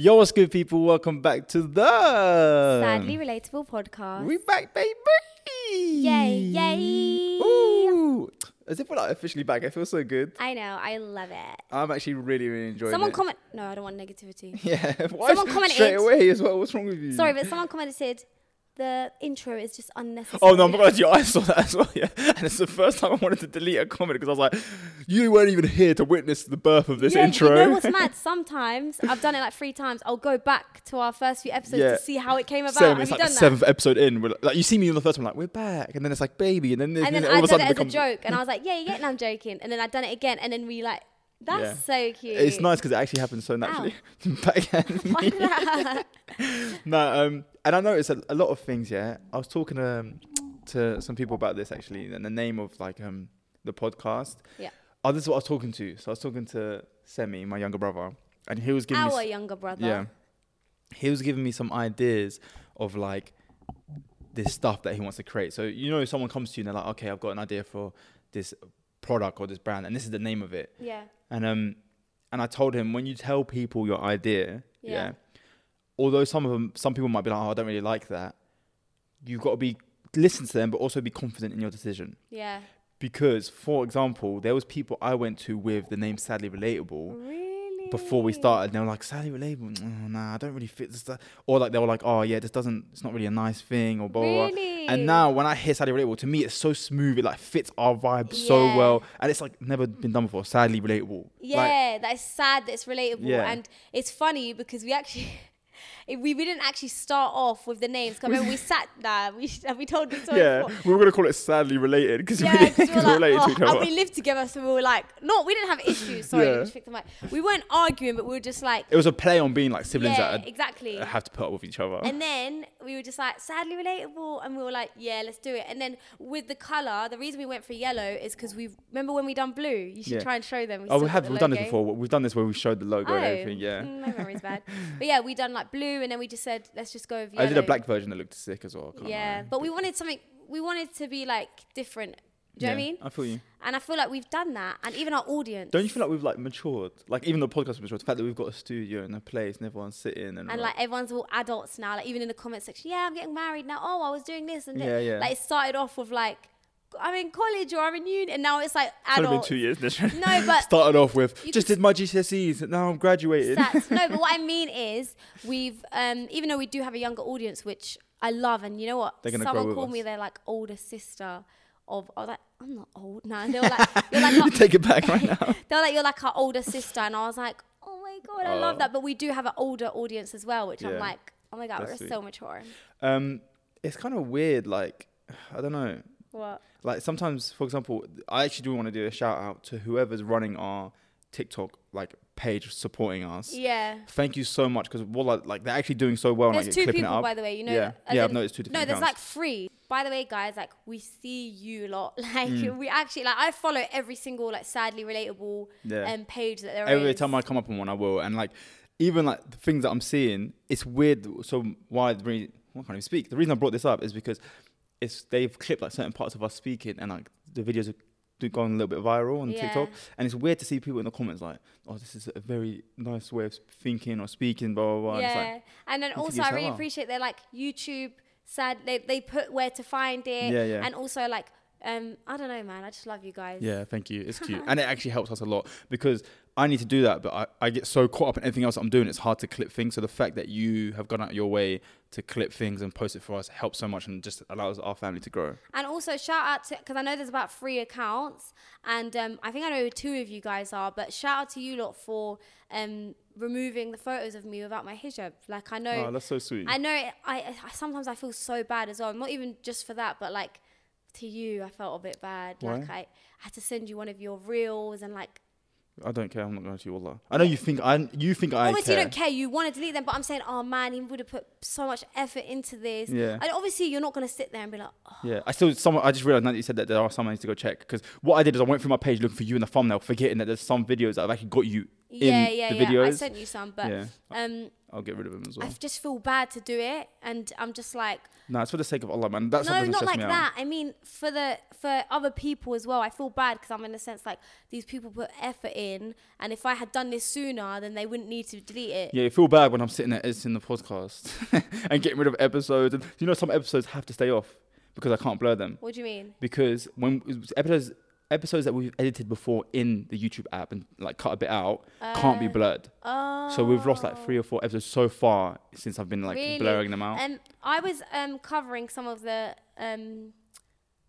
Yo, what's good, people? Welcome back to the Sadly Relatable podcast. We back, baby. Yay, yay. Ooh. As if we're like officially back. I feel so good. I know, I love it. I'm actually really, really enjoying Someone it. Someone comment. No, I don't want negativity. Yeah. Why Someone commented- straight away as well. What's wrong with you? Sorry, but someone commented the intro is just unnecessary. Oh no, I'm not gonna lie to you. I saw that as well. Yeah, and it's the first time I wanted to delete a comment because I was like, "You weren't even here to witness the birth of this yeah, intro." You know what's mad? Sometimes I've done it like three times. I'll go back to our first few episodes Yeah. to see how it came about. Same, Have it's you like the done that? seventh episode in. Like, like, you see me on the first one, like we're back, and then it's like baby, and then, And then all I of a done sudden it as a joke, and I was like, "Yeah, yeah, no, I'm joking." And then I'd done it again, and then we like, "That's Yeah. so cute." It's nice because it actually happens so naturally. Back at no, um, and I noticed a, a lot of things. Yeah, I was talking um, to some people about this actually, and the name of like um the podcast. Yeah. Oh, this is what I was talking to. So I was talking to Semi, my younger brother, and he was giving me Our s- younger brother. yeah, he was giving me some ideas of like this stuff that he wants to create. So you know, if someone comes to you and they're like, okay, I've got an idea for this product or this brand, and this is the name of it. Yeah. And um, and I told him when you tell people your idea, yeah. Yeah. although some of them, some people might be like, oh, I don't really like that. You've got to be listen to them, but also be confident in your decision. Yeah. Because, for example, there was people I went to with the name Sadly Relatable Really. Before we started. They were like, Sadly Relatable, oh, mm, nah, I don't really fit this. stuff." Or like they were like, oh yeah, this doesn't, it's not really a nice thing, or blah blah. blah. Really. And now when I hear Sadly Relatable, to me it's so smooth. It like fits our vibe so Yeah. well, and it's like never been done before. Sadly Relatable. Like, Yeah, that's sad. That's relatable, Yeah. and it's funny because we actually. We, we didn't actually start off with the names. 'Cause remember we sat there. We have we told this story Yeah, before. we were gonna call it sadly related because Yeah, we were we're like, related to oh, each and other. we lived together, so we were like, no, we didn't have issues. Sorry, Yeah. let me just fix the mic. We weren't arguing, but we were just like, It was a play on being like siblings yeah, that exactly. had- have to put up with each other. And then we were just like sadly relatable, and we were like, yeah, let's do it. And then with the color, the reason we went for yellow is because we remember when we done blue. You should Yeah. try and show them. oh, we have. the we've done this before. We've done this where we showed the logo and Oh, everything. Yeah, my memory's bad. But yeah, we done like blue, and then we just said, let's just go with you. I did a black version that looked sick as well. Yeah, lie. but we wanted something. We wanted to be like different. Do you know what I mean? I feel you. And I feel like we've done that, and even our audience. Don't you feel like we've like matured? Like even the podcast matured. The fact that we've got a studio and a place and everyone's sitting and, and like everyone's all adults now. Like even in the comment section, yeah, I'm getting married now. Oh, I was doing this and Yeah, that. yeah. Like it started off with like, I'm in college or I'm in uni, and now it's like it's only been two years. This No, but started off with just did my GCSEs. Now I'm graduated. stats. No, but what I mean is we've um, even though we do have a younger audience, which I love, and you know what? They're gonna Someone called me their like older sister of. I was like, I'm not old. No, and they were like, you're like, our, take it back right now. they were like, you're like our older sister, and I was like, oh my god, I love Oh. that. But we do have an older audience as well, which Yeah. I'm like, oh my god, That's we're sweet. so mature. Um, it's kind of weird. Like I don't know. What? Like sometimes for example i actually do want to do a shout out to whoever's running our tiktok like page supporting us Yeah. thank you so much because well like, like they're actually doing so well There's and two like, clipping people, it up by the way. You know. yeah yeah i've noticed two different. No, there's like three. By the way, guys, like we see you a lot. Like Mm. we actually like I follow every single like sadly relatable Yeah. um page that there is. every time i come up on one i will and like even like the things that i'm seeing it's weird so why the re- I can't even speak the reason i brought this up is because it's they've clipped like certain parts of us speaking and like the videos are going a little bit viral on Yeah. tiktok and it's weird to see people in the comments like oh this is a very nice way of thinking or speaking blah blah blah and yeah, like and then also I really appreciate they're like YouTube sad. They they put where to find it. Yeah, yeah. And also like um I don't know, man. I just love you guys. Yeah, thank you. It's cute. and it actually helps us a lot because I need to do that, but I, I get so caught up in everything else I'm doing, it's hard to clip things. So the fact that you have gone out your way to clip things and post it for us helps so much and just allows our family to grow. And also shout out to because I know there's about three accounts, and um, I think I know who two of you guys are. But shout out to you lot for um, removing the photos of me without my hijab. Like I know, Oh, that's so sweet. I know. It, I, I sometimes I feel so bad as well. Not even just for that, but like to you, I felt a bit bad. Like Why? I, had to send you one of your reels and like I don't care. I'm not going to you, Allah. I know you think I you think I obviously care. you don't care. You want to delete them, but I'm saying, oh man, he would have put so much effort into this. Yeah. And obviously you're not gonna sit there and be like, oh, Yeah, I still. Someone. I just realized now that you said that there are some I need to go check because what I did is I went through my page looking for you in the thumbnail, forgetting that there's some videos that have actually got you yeah, yeah, yeah. I sent you some, but yeah, um, I'll get rid of them as well. I just feel bad to do it, and I'm just like, No, it's for the sake of Allah, man. That's no, doesn't like me out. that. I mean, for the for other people as well. I feel bad because I'm in a sense like these people put effort in, and if I had done this sooner, then they wouldn't need to delete it. Yeah, you feel bad when I'm sitting there editing the podcast and getting rid of episodes. And you know, some episodes have to stay off because I can't blur them. What do you mean? Because when episodes episodes that we've edited before in the YouTube app and like cut a bit out can't be Uh, blurred. Oh. So we've lost like three or four episodes so far since I've been like Really? blurring them out. Um, I was um covering some of the um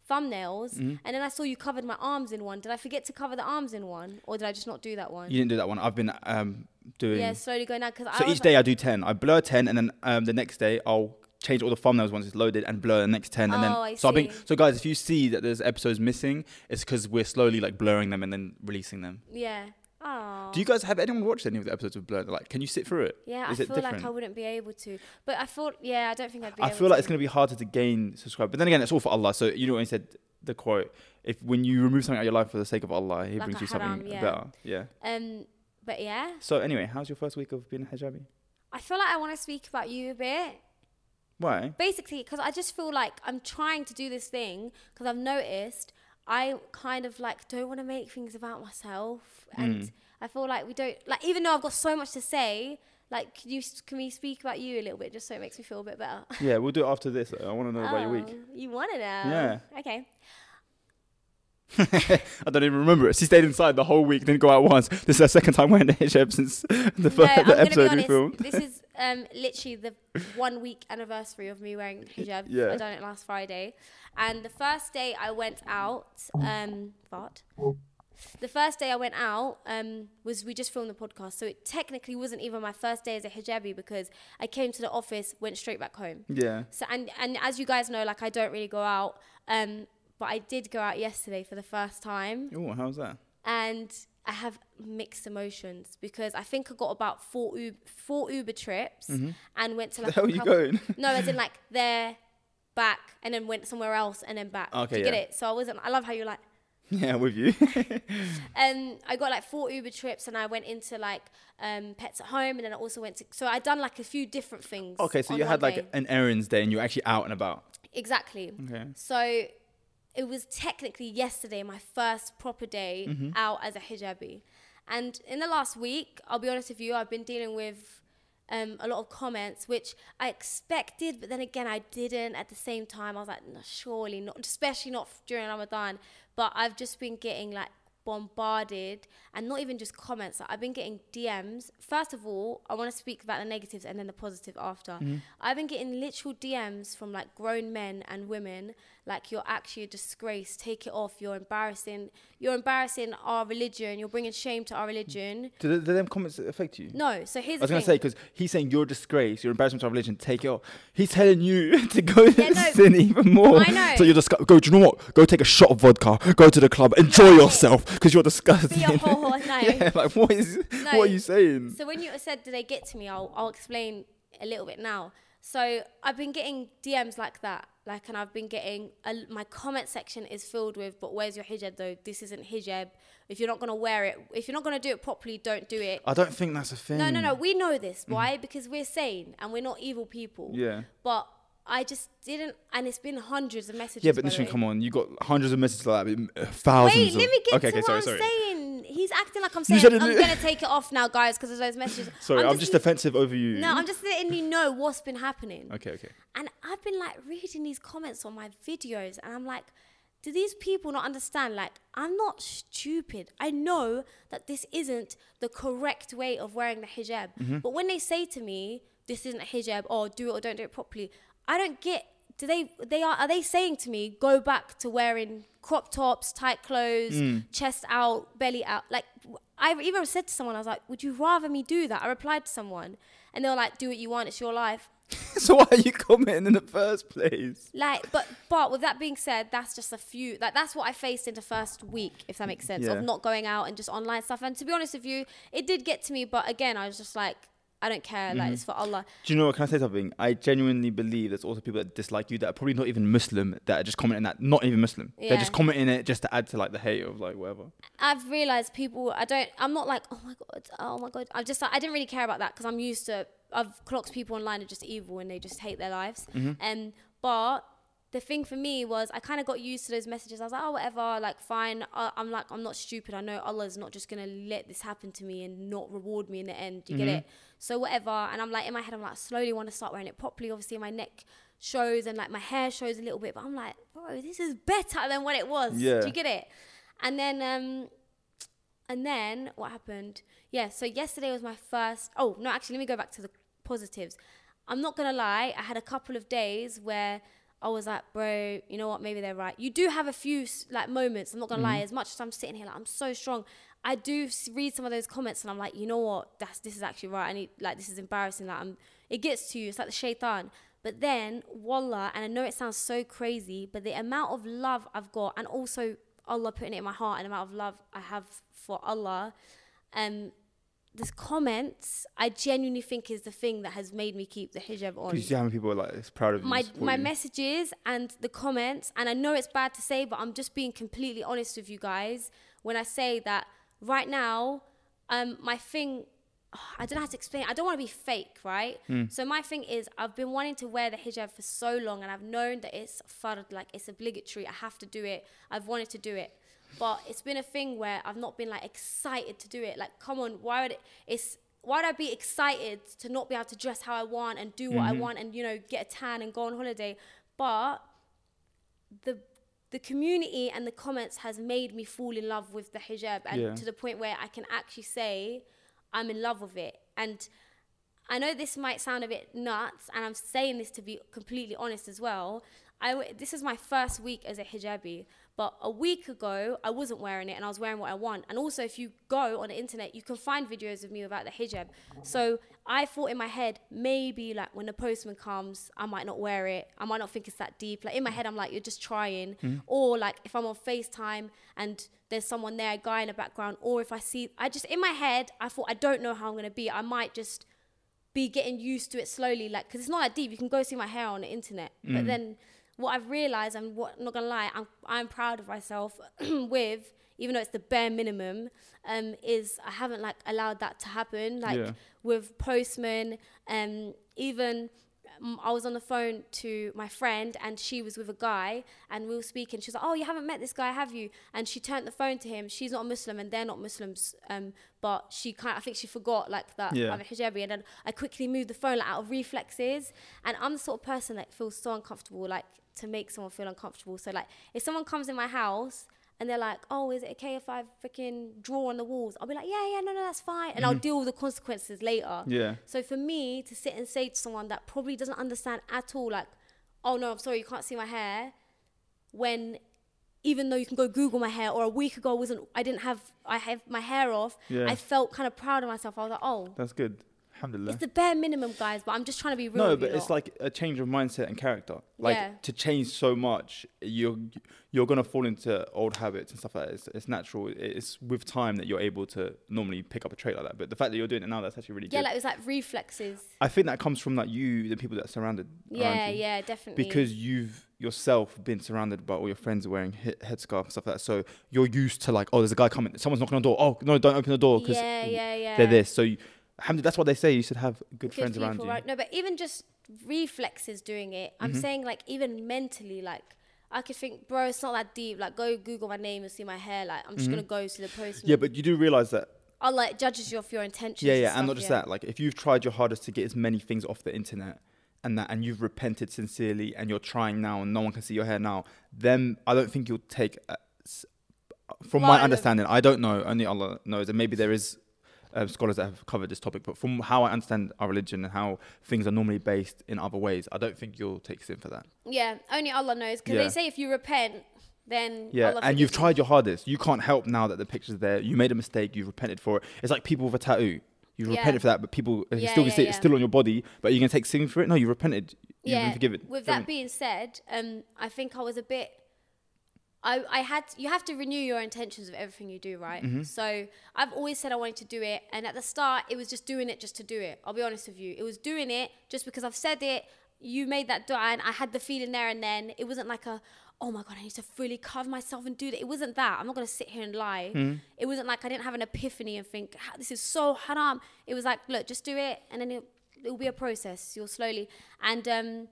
thumbnails, Mm-hmm. and then I saw you covered my arms in one. Did I forget to cover the arms in one, or did I just not do that one? You didn't do that one. I've been um doing. Yeah, slowly going down because so each day I do ten. I blur ten, and then um the next day I'll change all the thumbnails once it's loaded and blur the next ten, and then Oh, I so I've been see. so guys, if you see that there's episodes missing, it's because we're slowly like blurring them and then releasing them. yeah. Oh. Do you guys have anyone watched any of the episodes with blurred? Like, can you sit through it? Yeah, Is I it feel different? like I wouldn't be able to. But I thought, yeah, I don't think I'd be able to. I feel to. like it's going to be harder to gain subscribers. But then again, it's all for Allah. So you know when he said the quote, if when you remove something out of your life for the sake of Allah, He Like brings you something yeah. better. Yeah. Um, but yeah, So anyway, how's your first week of being a hijabi? I feel like I want to speak about you a bit. Why? Basically, because I just feel like I'm trying to do this thing because I've noticed I kind of like don't want to make things about myself, and Mm. I feel like we don't like even though I've got so much to say. Like, can you can we speak about you a little bit just so it makes me feel a bit better? Yeah, we'll do it after this. I want to know about your week. Oh, You want to know? Yeah. Okay. I don't even remember it. She stayed inside the whole week, didn't go out once. This is her second time wearing the hijab since the, first, I'm the be episode we filmed. This is um, literally the one week anniversary of me wearing hijab. Yeah. I done it last Friday, and the first day I went out, um, what? The first day I went out um, was we just filmed the podcast, so it technically wasn't even my first day as a hijabi because I came to the office, went straight back home. Yeah. So and and as you guys know, like I don't really go out, um, but I did go out yesterday for the first time Oh, how's that? and I have mixed emotions because I think I got about four Uber, four Uber trips and went to like a are you going? No, as in like there, back, and then went somewhere else and then back. Okay, Do you get it? So I wasn't. I love how you're like. yeah, with you. Um, I got like four Uber trips and I went into like um pets at home and then I also went to. So I done like a few different things. okay, so you had like day. an errands day and you're actually out and about. exactly. Okay. So it was technically yesterday my first proper day Mm-hmm. out as a hijabi. And in the last week, I'll be honest with you, I've been dealing with um, a lot of comments, which I expected, but then again, I didn't. At the same time, I was like, no, surely not, especially not during Ramadan. But I've just been getting like bombarded and not even just comments. Like, I've been getting DMs. First of all, I want to speak about the negatives and then the positive after. Mm-hmm. I've been getting literal DMs from like grown men and women, like you're actually a disgrace. Take it off. You're embarrassing. You're embarrassing our religion. You're bringing shame to our religion. Do, the, do them comments affect you? No. So here's I was gonna thing. say because he's saying you're a disgrace, you're embarrassment to our religion. Take it off. He's telling you to go Yeah, and no, sin even more. I know. So you're just go. Do you know what? Go take a shot of vodka. Go to the club. Enjoy yourself because you're disgusting. Be no. yeah, like what is? No. What are you saying? So when you said, "Did they get to me?" I'll I'll explain a little bit now. So I've been getting DMs like that, like, and I've been getting a, my comment section is filled with, "But where's your hijab though? This isn't hijab. If you're not gonna wear it, if you're not gonna do it properly, don't do it." I don't think that's a thing. No, no, no. We know this. Why? Because we're sane and we're not evil people. Mm. Yeah. But I just didn't, and it's been hundreds of messages. Yeah, but by the Nishan, way. come on, you got hundreds of messages like that, uh, thousands. Wait, of, let me get okay, to okay, what sorry, I'm sorry. saying. He's acting like I'm saying I'm gonna take it off now, guys, because of those messages. Sorry, I'm, just, defensive over you. No, I'm just letting you know what's been happening. Okay, okay. And I've been like reading these comments on my videos, and I'm like, do these people not understand? Like, I'm not stupid. I know that this isn't the correct way of wearing the hijab. Mm-hmm. But when they say to me, this isn't a hijab, or do it or don't do it properly, I don't get. Do they? They are. Are they saying to me, go back to wearing crop tops, tight clothes, Mm. chest out, belly out? Like, I even said to someone, I was like, would you rather me do that? I replied to someone, and they were like, do what you want. It's your life. so why are you commenting in the first place? Like, but but with that being said, that's just a few. Like that's what I faced in the first week, if that makes sense, Yeah. of not going out and just online stuff. And to be honest with you, it did get to me. But again, I was just like, I don't care. Mm-hmm. Like it's for Allah. Do you know what? Can I say something? I genuinely believe there's also people that dislike you that are probably not even Muslim that are just commenting that not even Muslim. Yeah. They're just commenting it just to add to like the hate of like whatever. I've realized people. I don't. I'm not like, oh my god, oh my god. I'm just. like I didn't really care about that because I'm used to. I've clocked people online are just evil and they just hate their lives. Um, but the thing for me was I kind of got used to those messages. I was like, oh whatever, like fine. Uh, I'm like, I'm not stupid. I know Allah's not just gonna let this happen to me and not reward me in the end. You get it? So whatever. And I'm like in my head, I'm like slowly want to start wearing it properly. Obviously, my neck shows and like my hair shows a little bit, but I'm like, bro, this is better than what it was. Yeah. Do you get it? And then um and then what happened? Yeah, so yesterday was my first. Oh, no, actually, let me go back to the positives. I'm not going to lie, I had a couple of days where I was like, bro, you know what? Maybe they're right. You do have a few like moments. I'm not going to lie. As much as I'm sitting here, like, I'm so strong. I do read some of those comments and I'm like, you know what? That's this is actually right. I need like this is embarrassing. Like I'm, it gets to you. It's like the shaitan. But then, wallah, and I know it sounds so crazy, but the amount of love I've got, and also Allah putting it in my heart, and the amount of love I have for Allah, um, this comments I genuinely think is the thing that has made me keep the hijab on. Because you see how many people are like it's proud of you. My my you. messages and the comments, and I know it's bad to say, but I'm just being completely honest with you guys when I say that right now, um, my thing. I don't know how to explain. it. I don't want to be fake, right? Hmm. So my thing is, I've been wanting to wear the hijab for so long, and I've known that it's fard, like it's obligatory. I have to do it. I've wanted to do it, but it's been a thing where I've not been like excited to do it. Like, come on, why would it? It's why would I be excited to not be able to dress how I want and do what I want and you know get a tan and go on holiday? But the the community and the comments has made me fall in love with the hijab and Yeah. to the point where I can actually say I'm in love with it. And I know this might sound a bit nuts, and I'm saying this to be completely honest as well. I w- this is my first week as a hijabi, but a week ago I wasn't wearing it, and I was wearing what I want. And also, if you go on the internet, you can find videos of me without the hijab. So I thought in my head maybe like when the postman comes, I might not wear it. I might not think it's that deep. Like in my head, I'm like you're just trying, mm-hmm. or like if I'm on Facetime and there's someone there, a guy in the background, or if I see, I just in my head, I thought I don't know how I'm gonna be. I might just be getting used to it slowly, like because it's not that deep. You can go see my hair on the internet, but mm. then what I've realized and what I'm not gonna lie, I'm I'm proud of myself with, even though it's the bare minimum, um, is I haven't like allowed that to happen. Like Yeah. with postmen, um, even. um, I was on the phone to my friend and she was with a guy and we were speaking. She was like, "Oh, you haven't met this guy, have you?" And she turned the phone to him. She's not a Muslim and they're not Muslims, um, but she kind I think she forgot like that Yeah. I'm a hijabi. And then I quickly moved the phone like, out of reflexes. And I'm the sort of person that feels so uncomfortable, like to make someone feel uncomfortable. So like, if someone comes in my house and they're like, "Oh, is it okay if I freaking draw on the walls?" I'll be like, "Yeah, yeah, no, no, that's fine," and I'll mm-hmm. deal with the consequences later. Yeah. So for me to sit and say to someone that probably doesn't understand at all, like, "Oh no, I'm sorry, you can't see my hair," when even though you can go Google my hair, or a week ago I wasn't, I didn't have, I have my hair off. Yeah. I felt kind of proud of myself. I was like, "Oh, That's good. Alhamdulillah. it's the bare minimum, guys." But I'm just trying to be real. No, but it's lot. like a change of mindset and character. Like Yeah. to change so much, you're you're gonna fall into old habits and stuff like that. It's, it's natural. It's with time that you're able to normally pick up a trait like that. But the fact that you're doing it now, that's actually really yeah, good. Yeah, like it was like reflexes. I think that comes from like you, the people that are surrounded. Yeah, you. yeah, definitely. Because you've yourself been surrounded by all your friends wearing he- headscarf and stuff like that. So you're used to like, oh, there's a guy coming. Someone's knocking on the door. Oh no, don't open the door because yeah, yeah, yeah. they're this. So you, alhamdulillah, that's what they say. You should have good, good friends people, around you. right? No, but even just reflexes doing it. I'm Mm-hmm. saying like even mentally, like I could think, bro, it's not that deep. Like go Google my name and see my hair. Like I'm just gonna go to the postman. Mm-hmm. Yeah, but you do realize that Allah it judges you off your intentions. Yeah, yeah, stuff, and not just yeah. that. Like, if you've tried your hardest to get as many things off the internet, and that, and you've repented sincerely, and you're trying now, and no one can see your hair now, then I don't think you'll take. A, s- from Well, my understanding, I don't know. Only Allah knows, and maybe there is um, scholars that have covered this topic. But from how I understand our religion and how things are normally based in other ways, I don't think you'll take sin for that. Yeah, only Allah knows. Because Yeah. they say if you repent, then Yeah, Allah and you've tried your hardest. You can't help now that the picture's there. You made a mistake. You've repented for it. It's like people with a tattoo. You've Yeah. repented for that, but people uh, Yeah, still yeah, see it, it's still on your body. But you're gonna take sin for it? No, you repented. You've yeah. been forgiven. With you that being said, um, I think I was a bit I, I had you have to renew your intentions of everything you do, right? Mm-hmm. So I've always said I wanted to do it, and at the start it was just doing it just to do it. I'll be honest with you, it was doing it just because I've said it. You made that dua, and I had the feeling there and then. It wasn't like a oh my god, I need to fully cover myself and do that. It wasn't that. I'm not gonna sit here and lie. Mm-hmm. It wasn't like I didn't have an epiphany and think this is so haram. It was like look, just do it, and then it it will be a process. You'll slowly and um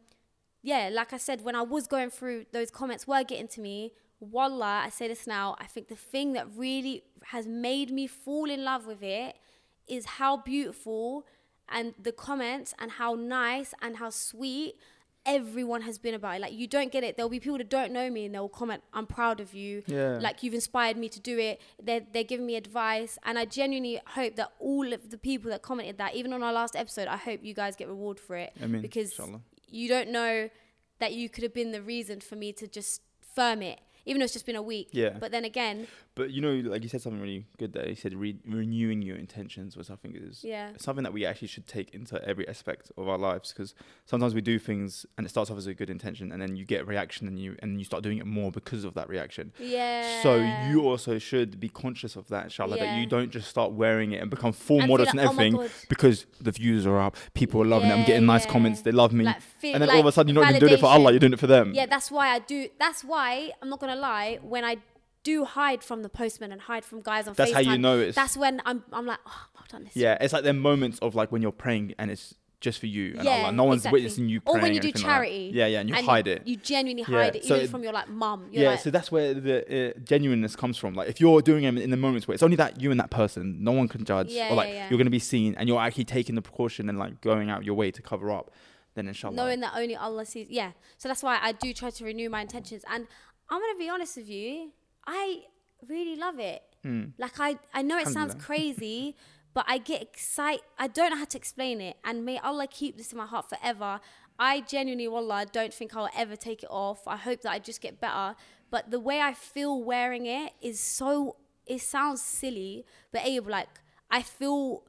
yeah, like I said, when I was going through those comments were getting to me, wallah, I say this now, I think the thing that really has made me fall in love with it is how beautiful and the comments and how nice and how sweet everyone has been about it. Like you don't get it. There'll be people that don't know me and they'll comment, I'm proud of you. Yeah. Like you've inspired me to do it. They're they're giving me advice. And I genuinely hope that all of the people that commented that, even on our last episode, I hope you guys get reward for it. I mean, because inshallah. you don't know that you could have been the reason for me to just firm it, even though it's just been a week. Yeah. But then again, But you know, like you said something really good there. You said re- renewing your intentions, was think is yeah. something that we actually should take into every aspect of our lives because sometimes we do things and it starts off as a good intention and then you get a reaction and you and you start doing it more because of that reaction. Yeah. So you also should be conscious of that, inshallah, that you don't just start wearing it and become full And modest feel and like, oh everything because the views are up, people are loving it, I'm getting nice comments, they love me. Like, and then all of a sudden you're not even doing it for Allah, you're doing it for them. Yeah, that's why I do. That's why I'm not gonna lie. When I do hide from the postman and hide from guys on That's how you know it's- That's when I'm. I'm like, oh, I've done this. Yeah, it's like them moments of like when you're praying and it's just for you and Yeah, Allah. No one's exactly. witnessing you praying. Or when you do anything like charity. yeah, yeah, and you and hide it. You genuinely Yeah, hide it, so even it- from your like mum. Yeah, like, so that's where the uh, genuineness comes from. Like if you're doing it in the moments where it's only that you and that person, no one can judge, Yeah, or like yeah, yeah. you're gonna be seen, and you're actually taking the precaution and like going out your way to cover up, then inshallah. knowing that only Allah sees. Yeah. So that's why I do try to renew my intentions. And I'm gonna be honest with you, I really love it. Hmm. Like I, I know it sounds crazy, but I get excited. I don't know how to explain it. And may Allah keep this in my heart forever. I genuinely, wallah, don't think I'll ever take it off. I hope that I just get better. But the way I feel wearing it is so. It sounds silly, but Abe, like I feel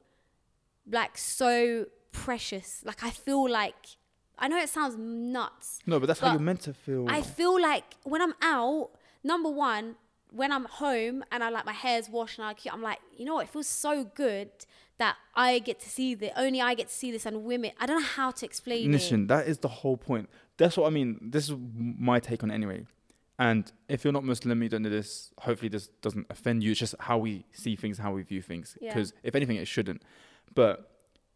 like so precious. Like I feel like I know it sounds nuts. no, but that's how you're meant to feel. I feel like when I'm out, number one, when I'm home and I like my hair's washed and I keep, I'm like, you know what? It feels so good that I get to see the only I get to see this and women. I don't know how to explain Listen, it. that is the whole point. That's what I mean. This is my take on it anyway. And if you're not Muslim, you don't know this. Hopefully, this doesn't offend you. It's just how we see things, how we view things. Yeah. Because if anything, it shouldn't. But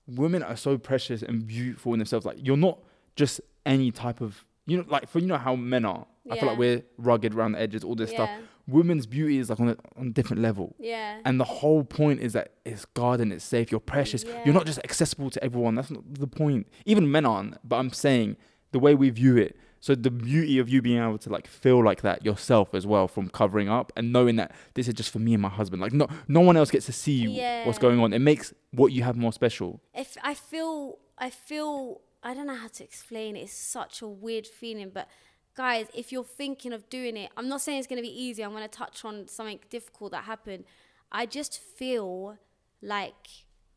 women are so precious and beautiful in themselves. Like you're not just any type of you know, like for you know how men are. I feel like we're rugged around the edges, all this stuff. Women's beauty is like on a, on a different level. Yeah. And the whole point is that it's guarded, it's safe, you're precious. yeah. You're not just accessible to everyone. That's not the point. Even men aren't, but I'm saying the way we view it. So the beauty of you being able to like feel like that yourself as well from covering up and knowing that this is just for me and my husband. Like no no one else gets to see what's Yeah. going on. It makes what you have more special. if I feel I feel I don't know how to explain it. It's such a weird feeling, but guys, if you're thinking of doing it, I'm not saying it's going to be easy. I'm going to touch on something difficult that happened. I just feel like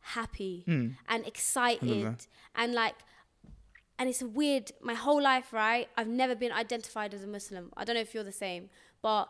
happy hmm. and excited and like and it's weird my whole life right i've never been identified as a muslim i don't know if you're the same but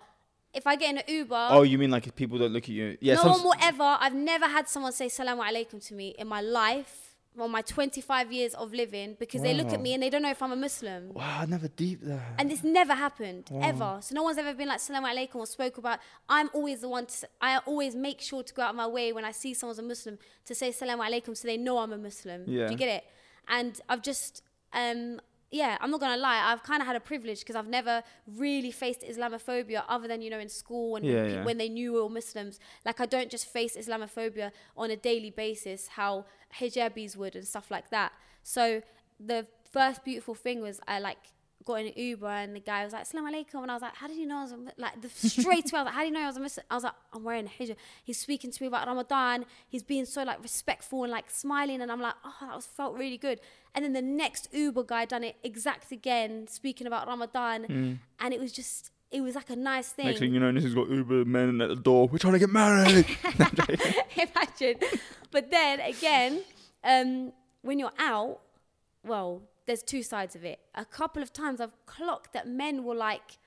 if i get in an uber Oh, you mean like if people don't look at you? Yeah, no one will ever. I've never had someone say "Salaam alaikum" to me in my life, on my 25 years of living, because they look at me and they don't know if I'm a Muslim. Wow, I never deep there. And this never happened ever. So no one's ever been like "Salaam alaikum" or spoke about. I'm always the one. To, I always make sure to go out of my way when I see someone's a Muslim to say "Salaam alaikum" so they know I'm a Muslim. Yeah. Do you get it? And I've just. Um, yeah, I'm not gonna lie. I've kind of had a privilege because I've never really faced Islamophobia, other than you know in school and Yeah, when, yeah. when they knew we were Muslims. Like I don't just face Islamophobia on a daily basis, how hijabis would and stuff like that. So the first beautiful thing was I like got in an Uber and the guy was like, Assalamu alaikum. And I was like, how did you know I was a like the straight away, I was like, how do you know I was a Muslim? I was like, I'm wearing a hijab. He's speaking to me about Ramadan. He's being so like respectful and like smiling. And I'm like, oh, that was felt really good. And then the next Uber guy done it exact again, speaking about Ramadan. And it was just, it was like a nice thing. Next thing you know, this has got Uber men at the door. We're trying to get married. Imagine. But then again, um, when you're out, well, there's two sides of it. A couple of times I've clocked that men will like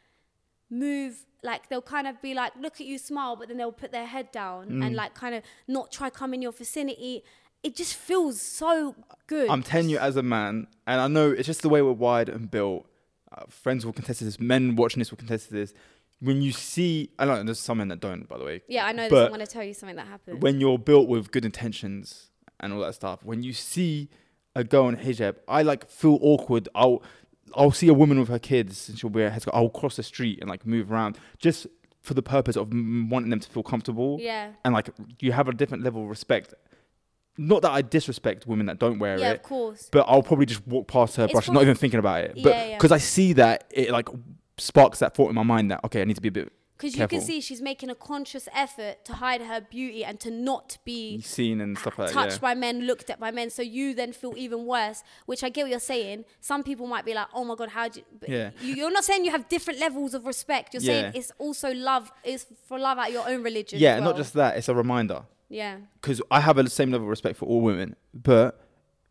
move like they'll kind of be like look at you smile but then they'll put their head down Mm. and like kind of not try come in your vicinity it just feels so good I'm telling you as a man, and I know it's just the way we're wired and built. Uh, friends will contest this. Men watching this will contest this. When you see, I don't know, there's some men that don't, by the way. yeah i know But I want to tell you something that happened When you're built with good intentions and all that stuff, when you see a girl in hijab, I like feel awkward. I'll I'll see a woman with her kids and she'll wear a headscarf. I'll cross the street and like move around just for the purpose of m- wanting them to feel comfortable yeah and like you have a different level of respect. Not that I disrespect women that don't wear yeah it, of course but I'll probably just walk past her, It's brush, not even thinking about it. But Yeah, because I see that, it like sparks that thought in my mind that okay, I need to be a bit because you can careful. see she's making a conscious effort to hide her beauty and to not be seen and stuff like that. touched by men, looked at by men. So you then feel even worse, which I get what you're saying. Some people might be like, oh my God, how do you, but Yeah. you, you're not saying you have different levels of respect. You're saying Yeah. it's also love, it's for love out your own religion. yeah, as not well. just that. It's a reminder Yeah. because I have a same level of respect for all women, but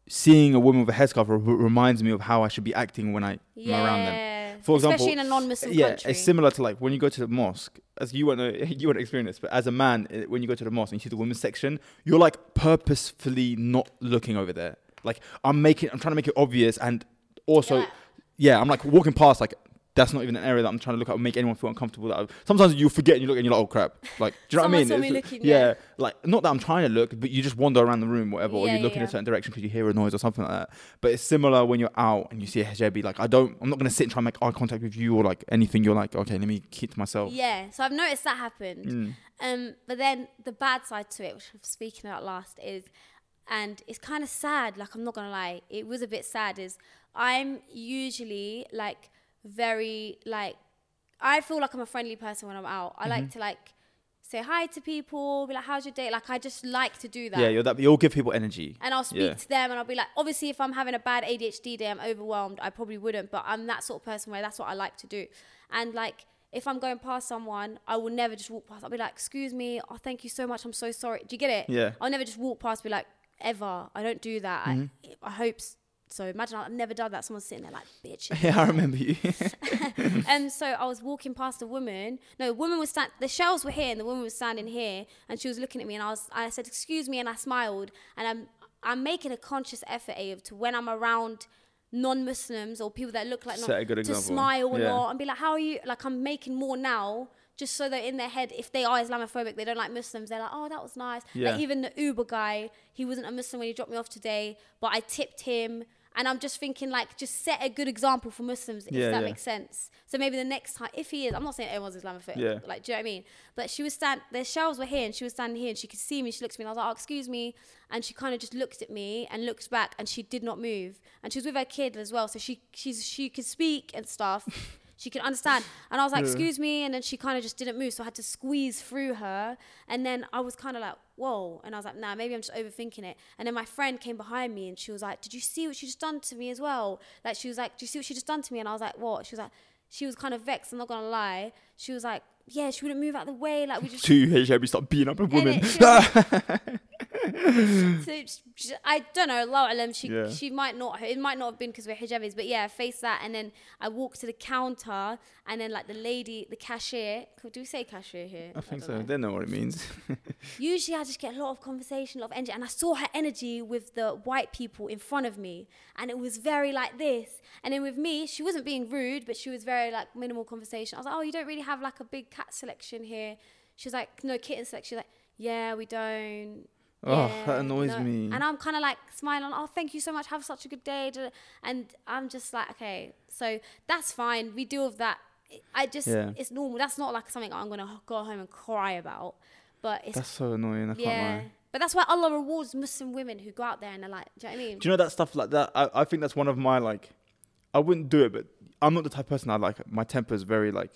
seeing a woman with a headscarf r- reminds me of how I should be acting when I am Yeah. around them. For example, Especially in a non Muslim yeah, country. it's similar to like when you go to the mosque. As you won't know, you won't experience this, but as a man, eh, when you go to the mosque and you see the women's section, you're like purposefully not looking over there. Like I'm making, I'm trying to make it obvious, and also, You're yeah, I'm like walking past like. That's not even an area that I'm trying to look at or make anyone feel uncomfortable. That I, sometimes you forget and you look and you're like, oh crap. Like, do you know what I saw mean? me looking, yeah. like not that I'm trying to look, but you just wander around the room, whatever, or Yeah, you look yeah, in a certain direction because you hear a noise or something like that. But it's similar when you're out and you see a hijabi. Like I don't, I'm not gonna sit and try and make eye contact with you or like anything. You're like, okay, let me keep to myself. Yeah. So I've noticed that happened. Mm. Um, but then the bad side to it, which I'm speaking about last, is, and it's kind of sad. Like I'm not gonna lie, it was a bit sad. Is I'm usually like very like, I feel like I'm a friendly person when I'm out. I Mm-hmm. like to like say hi to people, be like, "How's your day?" Like I just like to do that. Yeah, you're that. You'll give people energy. and I'll speak Yeah. to them and I'll be like, obviously, if I'm having a bad ADHD day, I'm overwhelmed, I probably wouldn't, but I'm that sort of person where that's what I like to do. And like, if I'm going past someone, I will never just walk past. I'll be like, excuse me, oh, thank you so much, I'm so sorry. Do you get it? Yeah. I'll never just walk past, be like, ever. I don't do that. I, I hope so. Imagine I've never done that. Someone's sitting there like, bitch. Yeah, I remember you. And so I was walking past a woman. No, the woman was stand. The shelves were here, and the woman was standing here, and she was looking at me, and I was. I said, "Excuse me," and I smiled, and I'm. I'm making a conscious effort, Ave, to when I'm around non-Muslims or people that look like non- a to example. smile a Yeah. lot and be like, "How are you?" Like I'm making more now. Just so that in their head, if they are Islamophobic, they don't like Muslims, they're like, oh, that was nice. Yeah. Like even the Uber guy, he wasn't a Muslim when he dropped me off today, but I tipped him. And I'm just thinking, like, just set a good example for Muslims, if Yeah, that yeah. makes sense. So maybe the next time, if he is, I'm not saying everyone's Islamophobic, Yeah. like, do you know what I mean? But she was stand, the shelves were here, and she was standing here, and she could see me. She looked at me, and I was like, oh, excuse me, and she kind of just looked at me and looked back, and she did not move. And she was with her kid as well, so she she's she could speak and stuff. She could understand. And I was like, Yeah. excuse me. And then she kind of just didn't move. So I had to squeeze through her. And then I was kind of like, whoa. And I was like, nah, maybe I'm just overthinking it. And then my friend came behind me and she was like, did you see what she just done to me as well? Like, she was like, do you see what she just done to me? And I was like, what? She was like, she was kind of vexed. I'm not to lie. She was like, yeah, she wouldn't move out of the way. Like, we just. Two hijabi start beating up a woman. it, she was so she- I don't know. Allah alam, she Yeah. she might not. It might not have been because we're hijabis, but yeah, I faced that, and then I walked to the counter, and then like the lady, the cashier. Do we say cashier here? I think don't so. know. They know what it means. Usually, I just get a lot of conversation, a lot of energy, and I saw her energy with the white people in front of me, and it was very like this. And then with me, she wasn't being rude, but she was very like minimal conversation. I was like, "Oh, you don't really have like a big cat selection here." She was like, "No kitten selection." She's like, "Yeah, we don't." Oh, Yeah, that annoys no. me. And I'm kind of like smiling, oh, thank you so much. Have such a good day. And I'm just like, okay, so that's fine. We deal with that. I just, Yeah. it's normal. That's not like something I'm going to go home and cry about. But it's, That's so annoying. I can't yeah. lie. But that's why Allah rewards Muslim women who go out there and they're like, do you know what I mean? Do you know that stuff like that? I, I think that's one of my like. I wouldn't do it, but I'm not the type of person I like. My temper is very like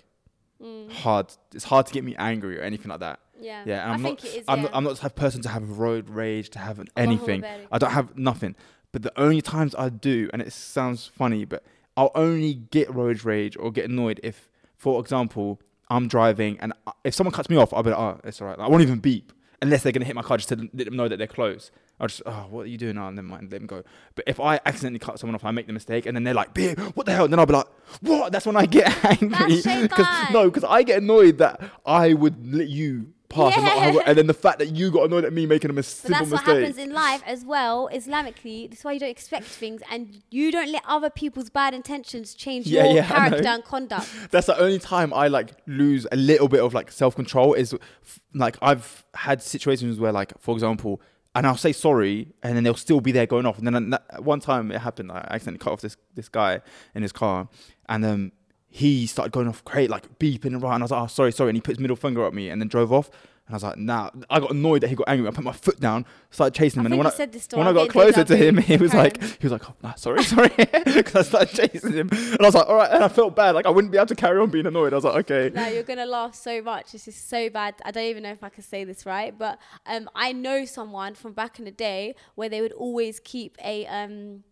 mm. hard. It's hard to get me angry or anything like that. Yeah. Yeah, and I I'm think not. it is. I'm, yeah. not, I'm not the type of person to have road rage, to have oh, anything. I don't have nothing. But the only times I do, and it sounds funny, but I'll only get road rage or get annoyed if, for example, I'm driving and if someone cuts me off, I'll be like, oh, it's all right. I won't even beep unless they're gonna hit my car just to let them know that they're close. I'll just, oh, what are you doing now? Never mind, let them go. But if I accidentally cut someone off, I make the mistake, and then they're like, "Babe, what the hell?" And then I'll be like, "What?" That's when I get angry. That's shaitan. no, because I get annoyed that I would let you pass, and, not and then the fact that you got annoyed at me making a mis- But simple that's what mistake. happens in life as well, Islamically. That's why you don't expect things and you don't let other people's bad intentions change Yeah, your yeah, I character know. and conduct. That's the only time I like lose a little bit of like self control is f- like I've had situations where like for example, and I'll say sorry, and then they'll still be there going off. And then that- one time it happened, I accidentally cut off this this guy in his car, and um he started going off great, like beeping and right, and I was like, oh sorry, sorry, and he put his middle finger at me, and then drove off. And I was like, nah. I got annoyed that he got angry. I put my foot down, started chasing him, I and when I, when I got closer to him, he was like, he was like, oh, nah, sorry, sorry, because I started chasing him, and I was like, all right, and I felt bad, like I wouldn't be able to carry on being annoyed. I was like, okay, No, you're gonna laugh so much. This is so bad. I don't even know if I can say this right, but um, I know someone from back in the day where they would always keep a um,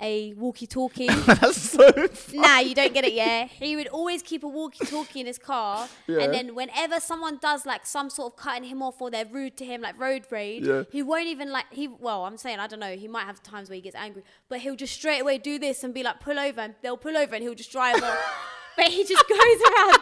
a walkie-talkie. that's so. nah, you don't get it. Yeah, he would always keep a walkie-talkie in his car, Yeah. and then whenever someone does like some sort of cutting him off or they're rude to him, like road rage, Yeah. he won't even like he. Well, I'm saying I don't know. He might have times where he gets angry, but he'll just straight away do this and be like, pull over, and they'll pull over, and he'll just drive off. But he just goes around.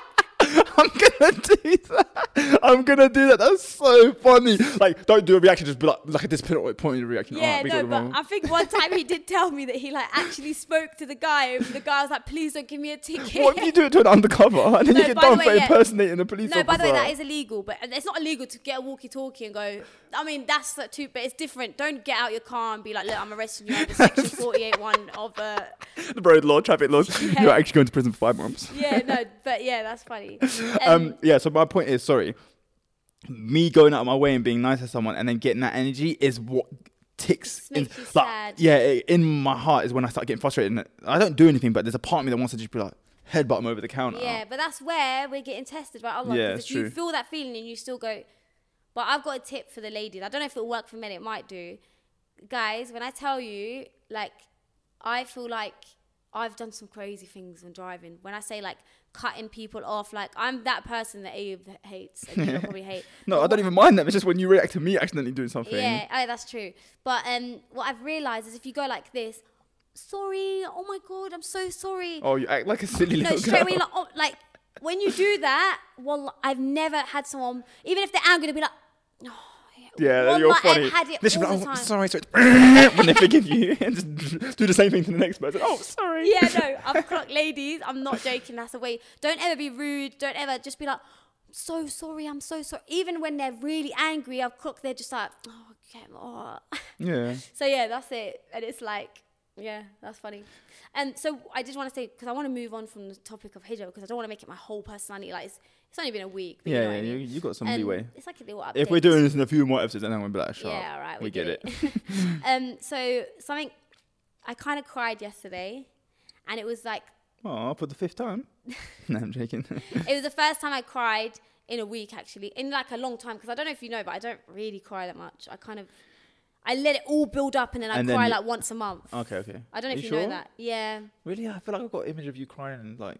I'm gonna do that. I'm gonna do that. That's so funny. Like, don't do a reaction. Just be like, like at this point, point in the reaction. Yeah, Alright, no, but wrong. I think one time he did tell me that he like actually spoke to the guy, and the guy was like, "Please don't give me a ticket." What if you do it to an undercover and then No, you get done way, for yeah. impersonating a police No, officer? by the way, that is illegal, but it's not illegal to get a walkie-talkie and go. I mean, that's the too, but it's different. Don't get out your car and be like, "Look, I'm arresting you under Section 48.1 of uh." the road law, traffic laws. Yeah. You're actually going to prison for five months. Yeah, no, but yeah, that's funny. Um, yeah. So my point is, sorry, me going out of my way and being nice to someone and then getting that energy is what ticks. In, like, sad. Yeah, in my heart is when I start getting frustrated. And I don't do anything, but there's a part of me that wants to just be like headbutt him over the counter. Yeah, but that's where we're getting tested by Allah. Yeah, if you feel that feeling and you still go, but I've got a tip for the ladies. I don't know if it'll work for men. It might do. Guys, when I tell you, like, I feel like I've done some crazy things when driving. When I say like cutting people off, like I'm that person that Abe hates and probably hate. No, But I don't even mind that. It's just when you react to me accidentally doing something. yeah, oh, that's true. But um, what I've realized is if you go like this, sorry, oh my god, I'm so sorry. Oh, you act like a silly no, little straight girl. away, like, oh, like when you do that, well, I've never had someone, even if they're angry, to be like, oh, Yeah, you're I've funny. had it They should be all like, oh, sorry, sorry. when they forgive you, and just do the same thing to the next person. Oh, sorry. yeah, no, I've clocked ladies. I'm not joking. That's the way. Don't ever be rude. Don't ever just be like, so sorry. I'm so sorry. Even when they're really angry, I've clocked. They're just like, oh, okay, oh. Yeah. So yeah, that's it. And it's like, yeah, that's funny. And so I just want to say because I want to move on from the topic of hijab because I don't want to make it my whole personality. Like it's, it's only been a week. But you Yeah, know yeah, I you, mean? you got some Um, leeway. It's like a little update. If we're doing this in a few more episodes, then I'm gonna be like, shut yeah, all right, we, get, it. um, so something I kind of cried yesterday, and it was like Oh, for the fifth time. no, I'm joking. it was the first time I cried in a week actually, in like a long time. Because I don't know if you know, but I don't really cry that much. I kind of I let it all build up, and then I And then cry you- like once a month. okay, okay. I don't know Are if you sure? know that. Yeah. Really? I feel like I've got an image of you crying and like.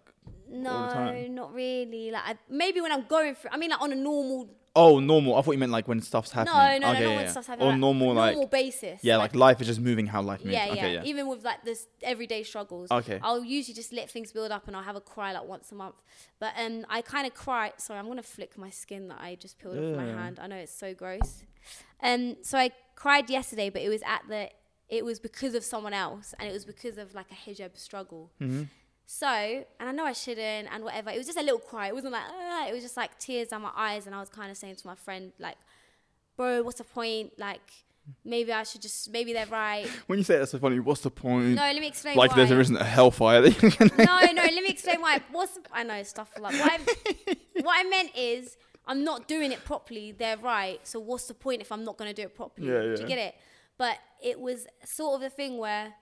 No, time? not really. Like I, maybe when I'm going through. I mean, like on a normal. Oh, normal. I thought you meant like when stuff's happening. no, no, okay, not yeah, when yeah. stuff's happening. Or like, normal, like. normal basis. Yeah, like life is just moving how life moves. Yeah, yeah, okay, yeah. Even with like this everyday struggles. Okay. I'll usually just let things build up and I'll have a cry like once a month. But um, I kind of cry. Sorry, I'm gonna flick my skin that I just peeled off my hand. I know it's so gross. Um, so I cried yesterday, but it was at the. It was because of someone else, and it was because of like a hijab struggle. Mm-hmm. So, and I know I shouldn't, and whatever. It was just a little cry. It wasn't like, ah, it was just like tears down my eyes, and I was kind of saying to my friend, like, bro, what's the point? Like, maybe I should just, maybe they're right. When you say that's so funny, what's the point? No, let me explain like why. there, there isn't a hellfire. that you can- no, no, let me explain why. What's the, I know stuff like what what I meant is I'm not doing it properly. They're right. So what's the point if I'm not going to do it properly? Yeah, Do you get it? But it was sort of the thing where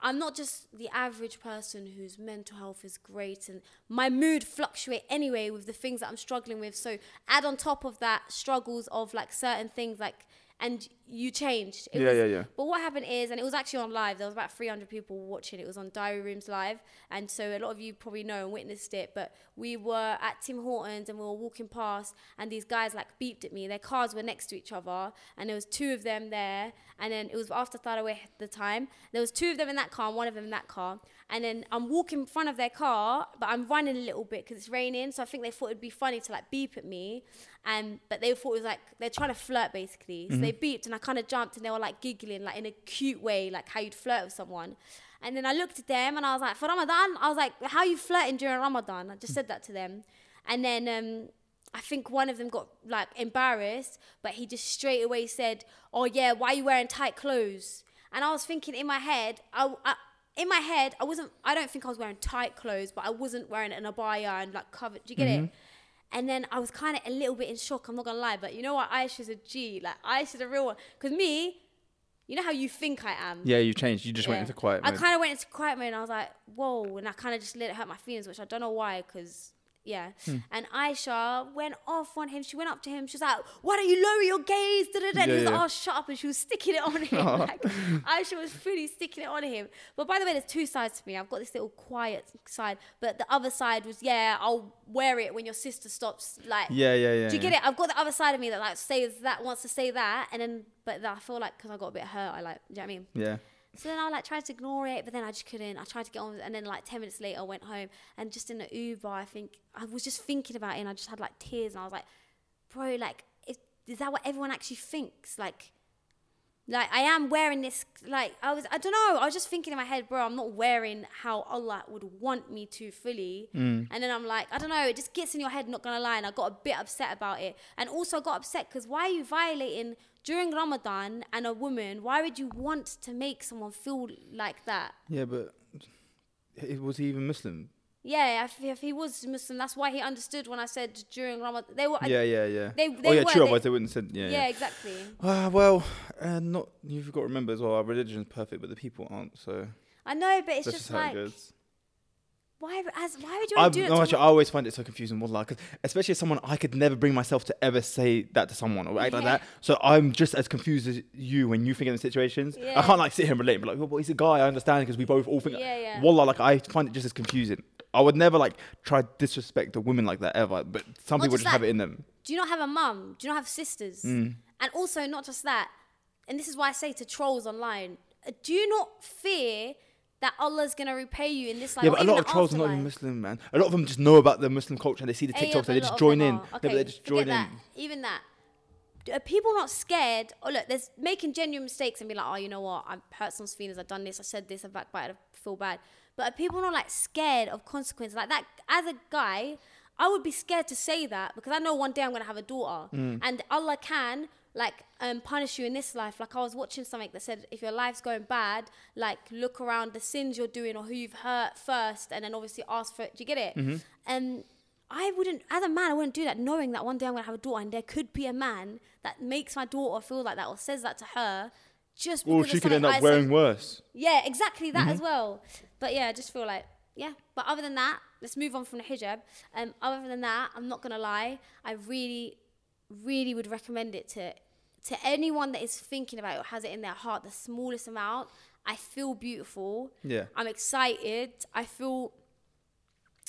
I'm not just the average person whose mental health is great and my mood fluctuate anyway with the things that I'm struggling with. So add on top of that struggles of like certain things like and you changed. It Yeah, was, yeah, yeah. But what happened is, and it was actually on live. There was about 300 people watching. It was on Diary Rooms live, and so a lot of you probably know and witnessed it. But we were at Tim Hortons and we were walking past, and these guys like beeped at me. Their cars were next to each other, and there was two of them there. And then it was after Tharawih at the time. There was two of them in that car, and one of them in that car. And then I'm walking in front of their car, but I'm running a little bit because it's raining. So I think they thought it'd be funny to like beep at me. And but they thought it was like they're trying to flirt basically. So they beeped and I kind of jumped and they were like giggling like in a cute way, like how you'd flirt with someone. And then I looked at them and I was like, for Ramadan, I was like, how are you flirting during Ramadan? I just said that to them. And then um, I think one of them got like embarrassed, but he just straight away said, "Oh yeah, why are you wearing tight clothes?" And I was thinking in my head, I, I in my head, I wasn't. I don't think I was wearing tight clothes, but I wasn't wearing an abaya and like covered. Do you get it? And then I was kind of a little bit in shock. I'm not gonna lie, but you know what? Aisha's a G. Like Aisha's a real one. Cause me, you know how you think I am. Yeah, you changed. You just went into quiet mode. I kind of went into quiet mode and I was like, whoa. And I kind of just let it hurt my feelings, which I don't know why, because, yeah. Hmm. And Aisha went off on him. She went up to him. She was like, why don't you lower your gaze? Da, da, da. And he Yeah, was like, yeah. oh, shut up. And she was sticking it on him. like, Aisha was fully sticking it on him. But by the way, there's two sides to me. I've got this little quiet side. But the other side was, yeah, I'll wear it when your sister stops. Like, yeah, yeah, yeah. do you yeah. get it? I've got the other side of me that like says that wants to say that, and then but I feel like because I got a bit hurt, I like, do you know what I mean? Yeah. So then I like tried to ignore it, but then I just couldn't. I tried to get on and then like ten minutes later, I went home, and just in the Uber, I think I was just thinking about it, and I just had like tears, and I was like, bro, like, is, is that what everyone actually thinks? Like, like I am wearing this. Like I was, I don't know. I was just thinking in my head, bro, I'm not wearing how Allah would want me to fully. Mm. And then I'm like, I don't know. It just gets in your head. Not gonna lie, and I got a bit upset about it, and also I got upset because why are you violating during Ramadan and a woman? Why would you want to make someone feel like that? Yeah, but it, was he even Muslim? Yeah, if, if he was Muslim, that's why he understood when I said during Ramadan. They were. yeah, yeah, yeah. they- oh yeah, were, true. they- Otherwise, they wouldn't have said. Yeah, yeah, yeah. exactly. Ah, well, uh, not you've got to remember as well. Our religion's perfect, but the people aren't. So I know, but it's just, just like, it why? As why would you I, want to do it? no, actually, I always find it so confusing. Wallah, 'cause especially as someone, I could never bring myself to ever say that to someone or act like that. So I'm just as confused as you when you think in the situations. Yeah. I can't like sit here and relate, but like, well, he's a guy. I understand because we both all think. Yeah, yeah. Wallah, like I find it just as confusing. I would never like try disrespect a woman like that ever. But some people just just have it in them. do you not have a mum? Do you not have sisters? Mm. And also, not just that, and this is why I say to trolls online, uh, do you not fear that Allah's gonna repay you in this life? yeah, but a lot of trolls are not even? Muslim, man. A lot of them just know about the Muslim culture and they see the yeah, TikToks and they just join in. No, Okay, they just join that. in. Even that. Are people not scared? Oh, look, there's making genuine mistakes and be like, oh, you know what? I've hurt someone's feelings. I've done this. I said this. I've backbited. I feel bad. But are people not like scared of consequences? Like that, as a guy, I would be scared to say that because I know one day I'm going to have a daughter. Mm. And Allah can like um, punish you in this life. Like I was watching something that said if your life's going bad, like look around the sins you're doing or who you've hurt first, and then obviously ask for it. Do you get it? And I wouldn't, as a man, I wouldn't do that, knowing that one day I'm gonna have a daughter, and there could be a man that makes my daughter feel like that or says that to her, just of she could end up I said. wearing worse. Yeah, exactly that Mm-hmm. as well. But yeah, I just feel like yeah. But other than that, let's move on from the hijab. Um, other than that, I'm not gonna lie. I really, really would recommend it to to anyone that is thinking about it or has it in their heart, the smallest amount. I feel beautiful. Yeah. I'm excited. I feel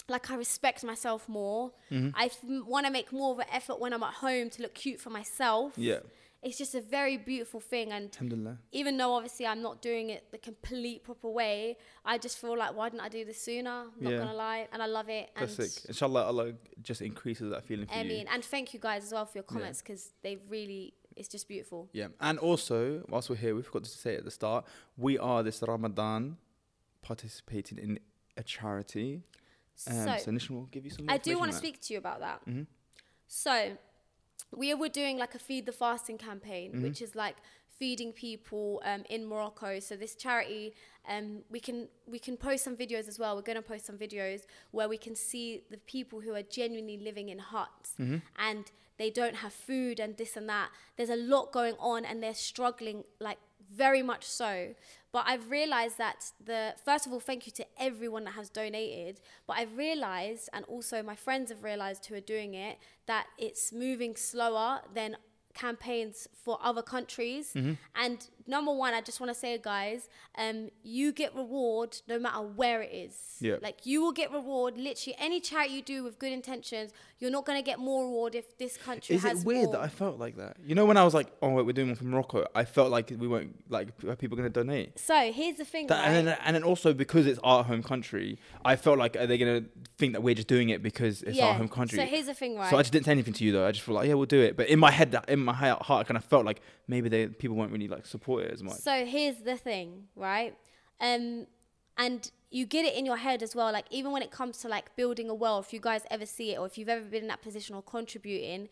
like I respect myself more. Mm-hmm. I f- want to make more of an effort when I'm at home to look cute for myself. Yeah. It's just a very beautiful thing. And Alhamdulillah. even though obviously I'm not doing it the complete proper way, I just feel like why didn't I do this sooner? I'm not Yeah. gonna lie, and I love it. That's and sick. Inshallah, Allah just increases that feeling for I you. mean, and thank you guys as well for your comments because they really, it's just beautiful. Yeah, and also whilst we're here, we forgot to say at the start, we are this Ramadan participating in a charity. Um, so so Nisrin will give you some. I do want to speak to you about that. Mhm. So, we were doing like a feed the fasting campaign, Mm-hmm. which is like feeding people um, in Morocco. So this charity, um, we can we can post some videos as well. We're going to post some videos where we can see the people who are genuinely living in huts Mm-hmm. and they don't have food and this and that. There's a lot going on and they're struggling like very much so. But I've realized that the first of all, thank you to everyone that has donated. But I've realized, and also my friends have realized who are doing it, that it's moving slower than campaigns for other countries. Mm-hmm. And number one, I just want to say, guys, um, you get reward no matter where it is. Yeah. Like you will get reward. Literally, any charity you do with good intentions, you're not gonna get more reward if this country Is has it weird that I felt like that? You know, when I was like, "Oh, wait, we're doing one from Morocco," I felt like we weren't like are people going to donate. so here's the thing, That, right? and then, and then also because it's our home country, I felt like are they going to think that we're just doing it because it's our home country? So here's the thing, right? So I just didn't say anything to you though. I just felt like, yeah, we'll do it. But in my head, that in my heart, I kind of felt like maybe they people won't really like support it as much. So here's the thing, right? Um, and you get it in your head as well. Like even when it comes to like building a well, if you guys ever see it, or if you've ever been in that position or contributing,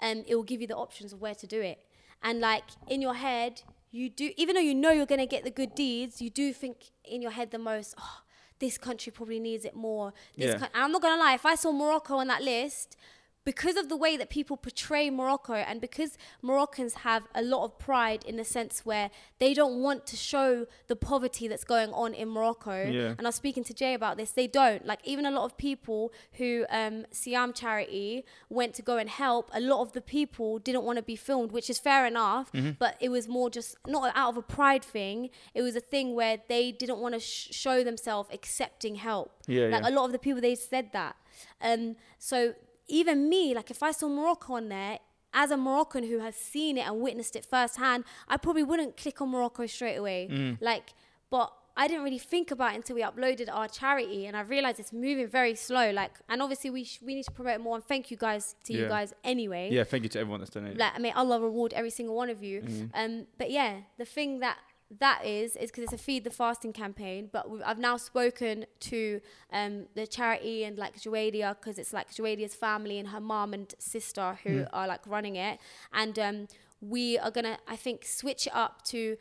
um, it will give you the options of where to do it. And like in your head, you do, even though you know you're gonna get the good deeds, you do think in your head the most. Oh, this country probably needs it more. This Yeah. and I'm not gonna lie, if I saw Morocco on that list, because of the way that people portray Morocco and because Moroccans have a lot of pride in the sense where they don't want to show the poverty that's going on in Morocco. Yeah. And I was speaking to Jay about this. They don't. Like even a lot of people who um Siam charity went to go and help, a lot of the people didn't want to be filmed, which is fair enough, Mm-hmm. but it was more just not out of a pride thing. It was a thing where they didn't want to sh- show themselves accepting help. Yeah, like yeah. a lot of the people they said that. Um so even me, like if I saw Morocco on there, as a Moroccan who has seen it and witnessed it firsthand, I probably wouldn't click on Morocco straight away. Mm. Like, but I didn't really think about it until we uploaded our charity, and I realized it's moving very slow. Like, and obviously we sh- we need to promote more. And thank you guys to you guys anyway. yeah, thank you to everyone that's donated. Like, may Allah reward every single one of you. Mm. Um, but yeah, the thing that that is is because it's a feed the fasting campaign. But I've now spoken to um, the charity and like Joadia because it's like Joadia's family and her mom and sister who Mm. are like running it, and um, we are gonna I think switch it up to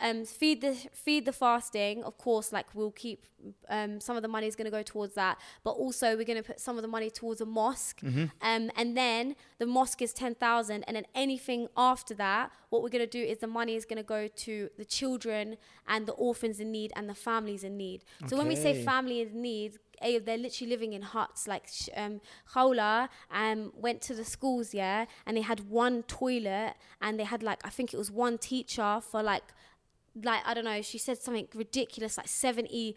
um, feed the feed the fasting. Of course, like we'll keep um, some of the money is gonna go towards that, but also we're gonna put some of the money towards a mosque, Mm-hmm. um, and then the mosque is ten thousand, and then anything after that, what we're gonna do is the money is gonna go to the children and the orphans in need and the families in need. So when we say family in need, they're literally living in huts. Like um, Khawla um, went to the schools, yeah, and they had one toilet, and they had like I think it was one teacher for like, like I don't know. She said something ridiculous, like seventy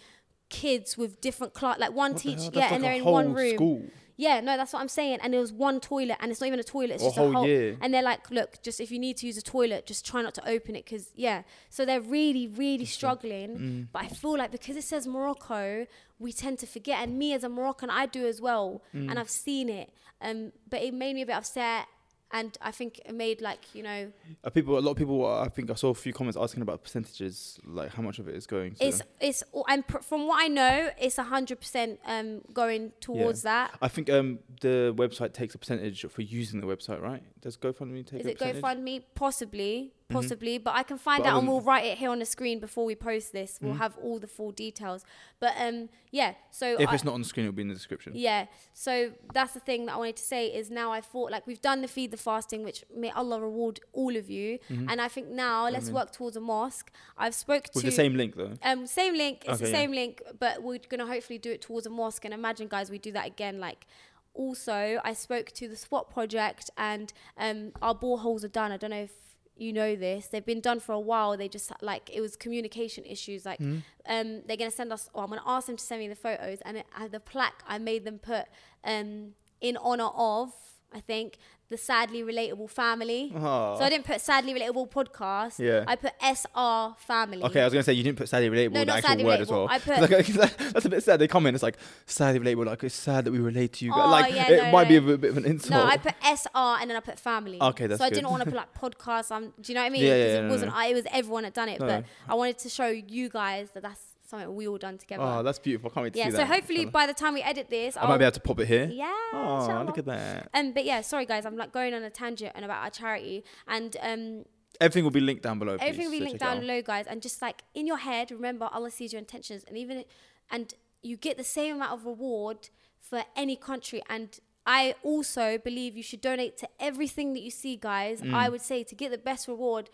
kids with different class, like one teacher, yeah, That's and they're in one room. School. Yeah, no, that's what I'm saying. And there was one toilet, and it's not even a toilet. It's A just whole a whole. year. And they're like, look, just if you need to use a toilet, just try not to open it, because yeah. So they're really, really struggling. Mm. But I feel like because it says Morocco, we tend to forget. And me as a Moroccan, I do as well, Mm. and I've seen it. Um, but it made me a bit upset, and I think it made like you know, Uh, people, a lot of people. I think I saw a few comments asking about percentages, like how much of it is going. To, it's it's. And pr- from what I know, it's hundred percent um going towards that. I think um, the website takes a percentage for using the website, right? Does GoFundMe take Is a it percentage? GoFundMe? Possibly, possibly. But I can find But out and we'll write it here on the screen before we post this. We'll Mhm. have all the full details. But um, yeah. So If I- it's not on the screen, it'll be in the description. yeah. So that's the thing that I wanted to say is now I thought like we've done the feed the fasting, which may Allah reward all of you. And I think now let's work towards a mosque. I've spoke With to the same link though. um, same link. It's the Okay, yeah. same link, but we're gonna hopefully do it towards a mosque. And imagine, guys, we do that again. Like, also, I spoke to the SWAT project, and um, our boreholes are done. I don't know if you know this. They've been done for a while. They just like it was communication issues. Like, Hmm? um, they're gonna send us. Or I'm gonna ask them to send me the photos, and it, uh, the plaque I made them put um, in honor of. I think the sadly relatable family. Aw. So I didn't put sadly relatable podcast. Yeah. I put SR family. Okay, I was gonna say you didn't put sadly relatable No, the actual sadly word as well. relatable. I put- like, that's a bit sad. They come in, it's like sadly relatable. Like it's sad that we relate to you. Oh, like yeah, it no, might be a bit, bit of an insult. No, I put SR and then I put family. Okay, that's So I didn't want to put like podcast. Um, do you know what I mean? Yeah, 'Cause yeah, it no, wasn't no. I. It was everyone had done it, No. but I wanted to show you guys that that's something we all done together. oh, that's beautiful. I can't wait to yeah. see So that. hopefully by the time we edit this, I might be able to pop it here. Yeah. Oh, look at that. Um, but yeah, sorry guys, I'm like going on a tangent and about our charity, and um, Everything will be linked down below. everything will be so linked down below, guys. And just like in your head, remember Allah sees your intentions, and even and you get the same amount of reward for any country. And I also believe you should donate to everything that you see, guys. Mm. I would say to get the best reward,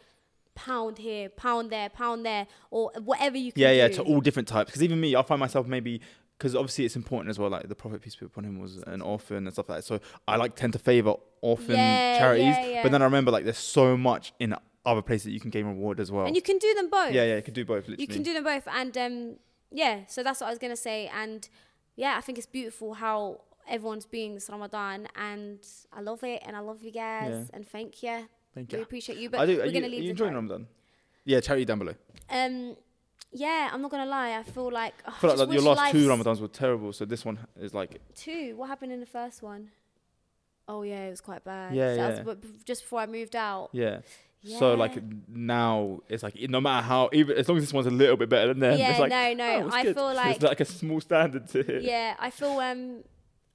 pound here, pound there, pound there, or whatever you can. Yeah, yeah, do. to all different types. Because even me, I find myself maybe because obviously it's important as well. Like the Prophet peace be upon him was an orphan and stuff like that. So I like tend to favor orphan Yeah, charities. yeah, yeah. But then I remember like there's so much in other places that you can gain reward as well. And you can do them both. yeah, yeah, you can do both. Literally. You can do them both, and um, yeah. So that's what I was gonna say, and yeah, I think it's beautiful how everyone's being this Ramadan, and I love it, and I love you guys, and thank you. Thank We you. appreciate you, but I do. we're gonna are leave you the enjoying charity. Ramadan? Yeah, charity down below. Um, yeah, I'm not gonna lie. I feel like oh, I feel like, like your last two Ramadans were terrible, so this one is like Two. What happened in the first one? Oh yeah, it was quite bad. Yeah, So that was yeah. b- b- just before I moved out. yeah. So like now it's like no matter how even as long as this one's a little bit better than them, Yeah, it's like no, no. oh, it's I good. feel like it's like a small standard to hit. yeah, I feel um,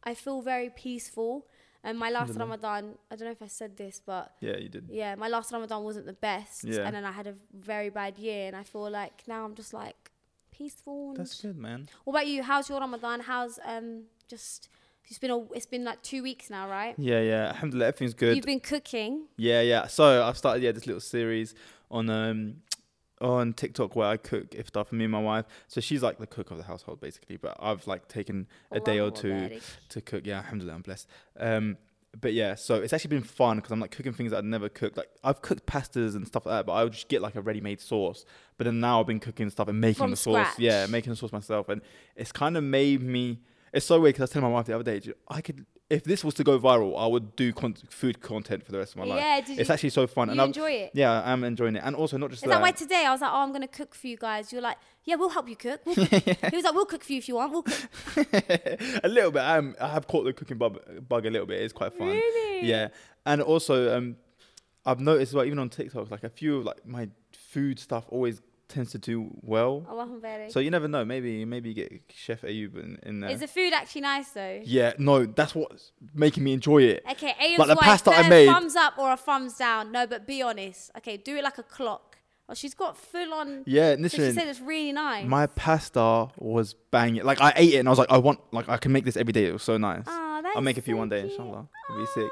I feel very peaceful. And my last Ramadan, I don't know if I said this, but Yeah, you did. yeah, my last Ramadan wasn't the best, Yeah. and then I had a very bad year, and I feel like now I'm just like peaceful. That's good, man. what about you? How's your Ramadan? How's um just it's been a it's been like two weeks now, right? Yeah, yeah. Alhamdulillah, everything's good. You've been cooking. Yeah, yeah. So I've started yeah this little series on um on TikTok where I cook iftar for me and my wife. So she's like the cook of the household basically, but I've like taken a day or two Barik. to cook. Yeah, alhamdulillah, I'm blessed. Um, but yeah, so it's actually been fun because I'm like cooking things that I'd never cooked. Like I've cooked pastas and stuff like that, but I would just get like a ready-made sauce. But then now I've been cooking stuff and making From the sauce. Yeah, making the sauce myself, and it's kind of made me. It's so weird because I was telling my wife the other day, I could if this was to go viral, I would do con- food content for the rest of my life. Yeah, did It's you, actually so fun, you and I'm, it? yeah, I'm enjoying it, and also not just Is that. that why today I was like, oh, I'm gonna cook for you guys? You're like, yeah, we'll help you cook. We'll cook. he was like, we'll cook for you if you want. We'll cook. a little bit. I'm, I have caught the cooking bug, bug a little bit. It's quite fun. Really? Yeah, and also um, I've noticed well, even on TikTok, like a few of like my food stuff always tends to do well. Oh, Barik. So you never know. Maybe maybe you get Chef Ayub in, in there. Is the food actually nice though? yeah, no, that's what's making me enjoy it. Okay, Ayub's Like the wife, pasta I a made- thumbs up or a thumbs down. No, but be honest. Okay, do it like a clock. Oh, she's got full on. Yeah, So she said it's really nice. My pasta was banging. Like I ate it and I was like, I want, like I can make this every day. It was so nice. Oh, that's I'll make a few one day, inshallah. It'll be sick.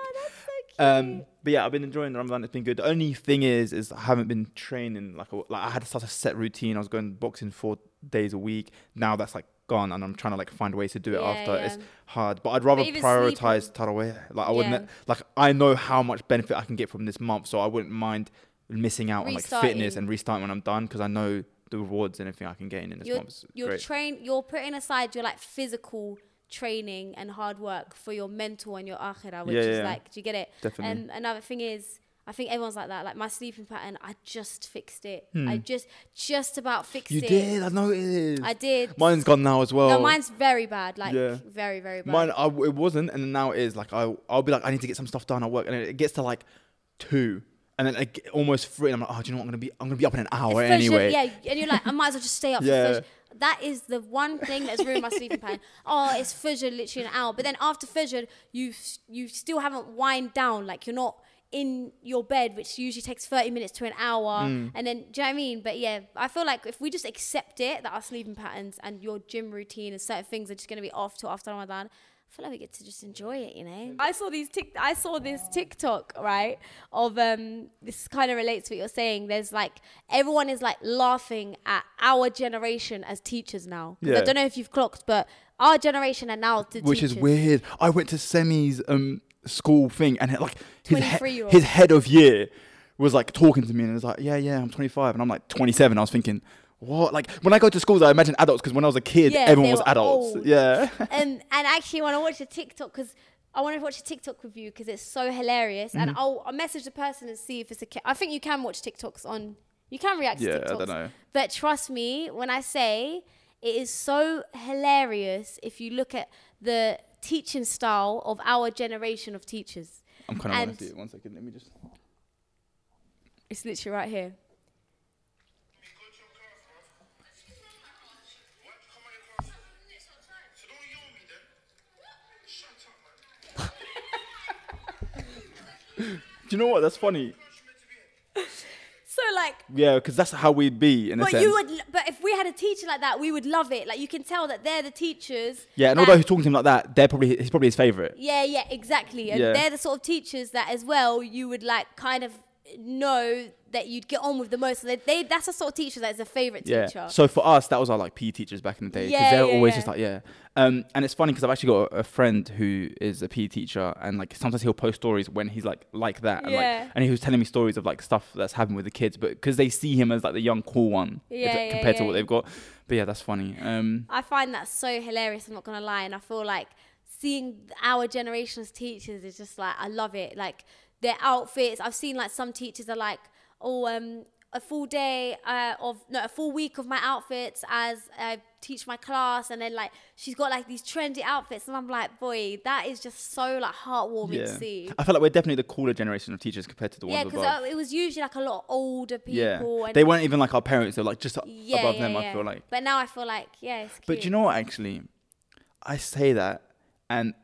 That's so cute. Um, but yeah, I've been enjoying Ramadan. It's been good. The only thing is, is I haven't been training like a, like I had to start a set routine. I was going boxing four days a week. Now that's like gone, and I'm trying to like find ways to do it Yeah, after. It's hard, but I'd rather prioritize taraweh. Like I wouldn't Yeah. like I know how much benefit I can get from this month, so I wouldn't mind missing out on like fitness and restarting when I'm done because I know the rewards and everything I can gain in this You're- month. you're great. train you're putting aside your like physical training and hard work for your mental and your akhirah which Yeah, is yeah. like do you get it Definitely. and another thing is i think everyone's like that like my sleeping pattern i just fixed it i Hmm. just just about fixed you it did. I know it is. i did Mine's gone now as well. no mine's very bad like Yeah. very very bad Mine, I, it wasn't, and now it is. Like I, I'll be like, I need to get some stuff done at work, and it gets to like two, and then it, almost three, and I'm like, oh, do you know what? I'm gonna be, I'm gonna be up in an hour anyway. yeah and you're like i might as well just stay up Yeah. That is the one thing that's ruined my sleeping pattern. Oh, it's Fajr literally an hour. But then after Fajr, you you still haven't wind down. Like you're not in your bed, which usually takes 30 minutes to an hour. Mm. And then, do you know what I mean? But yeah, I feel like if we just accept it, that our sleeping patterns and your gym routine and certain things are just going to be off till after Ramadan, feel like we get to just enjoy it, you know. I saw these tic- I saw this TikTok right of um this kind of relates to what you're saying. There's like everyone is like laughing at our generation as teachers now. 'Cause I don't know if you've clocked, but our generation are now the which teachers. is weird. I went to Semi's um school thing, and it, like his, he- his head of year was like talking to me, and it was like, yeah, yeah, I'm 25, and I'm like 27. I was thinking. What? Like when I go to schools, I imagine adults because when I was a kid, Yeah, everyone was adults. old. Yeah. and and actually when I watch a TikTok because I want to watch a TikTok with you because it's so hilarious Mm-hmm. and I'll, I'll message the person and see if it's a ki- I think you can watch TikToks on you can react Yeah, to I don't know. but trust me when I say it is so hilarious if you look at the teaching style of our generation of teachers I'm kind of want to see it. One second, let me just. it's literally right here Do you know what? That's funny. so like Yeah, because that's how we'd be in a but sense. you would but if we had a teacher like that we would love it like you can tell that they're the teachers yeah, and that- although he's talking to him like that, they're probably he's probably his favorite. Yeah, yeah, exactly. And Yeah. they're the sort of teachers that as well you would like kind of know that you'd get on with the most. So they, they that's the sort of teacher that is a favorite yeah. teacher. So for us, that was our like PE teachers back in the day because Yeah, they're yeah, always just like yeah. Um, and it's funny because I've actually got a, a friend who is a PE teacher, and like sometimes he'll post stories when he's like like that, and like and he was telling me stories of like stuff that's happened with the kids, but because they see him as like the young cool one if- Yeah, yeah, compared to what they've got. But yeah, that's funny. Um, I find that so hilarious. I'm not gonna lie, and I feel like seeing our generation's teachers is just like I love it. Like their outfits. I've seen like some teachers are like, oh, um, a full day uh, of no, a full week of my outfits as I teach my class, and then like she's got like these trendy outfits, and I'm like, boy, that is just so like heartwarming yeah, to see. I feel like we're definitely the cooler generation of teachers compared to the Yeah, ones because uh, it was usually like a lot of older people. yeah, and they weren't even like our parents; they're like just yeah, above yeah, them. yeah. I feel like. But now I feel like yeah. But do you know what? Actually, I say that, and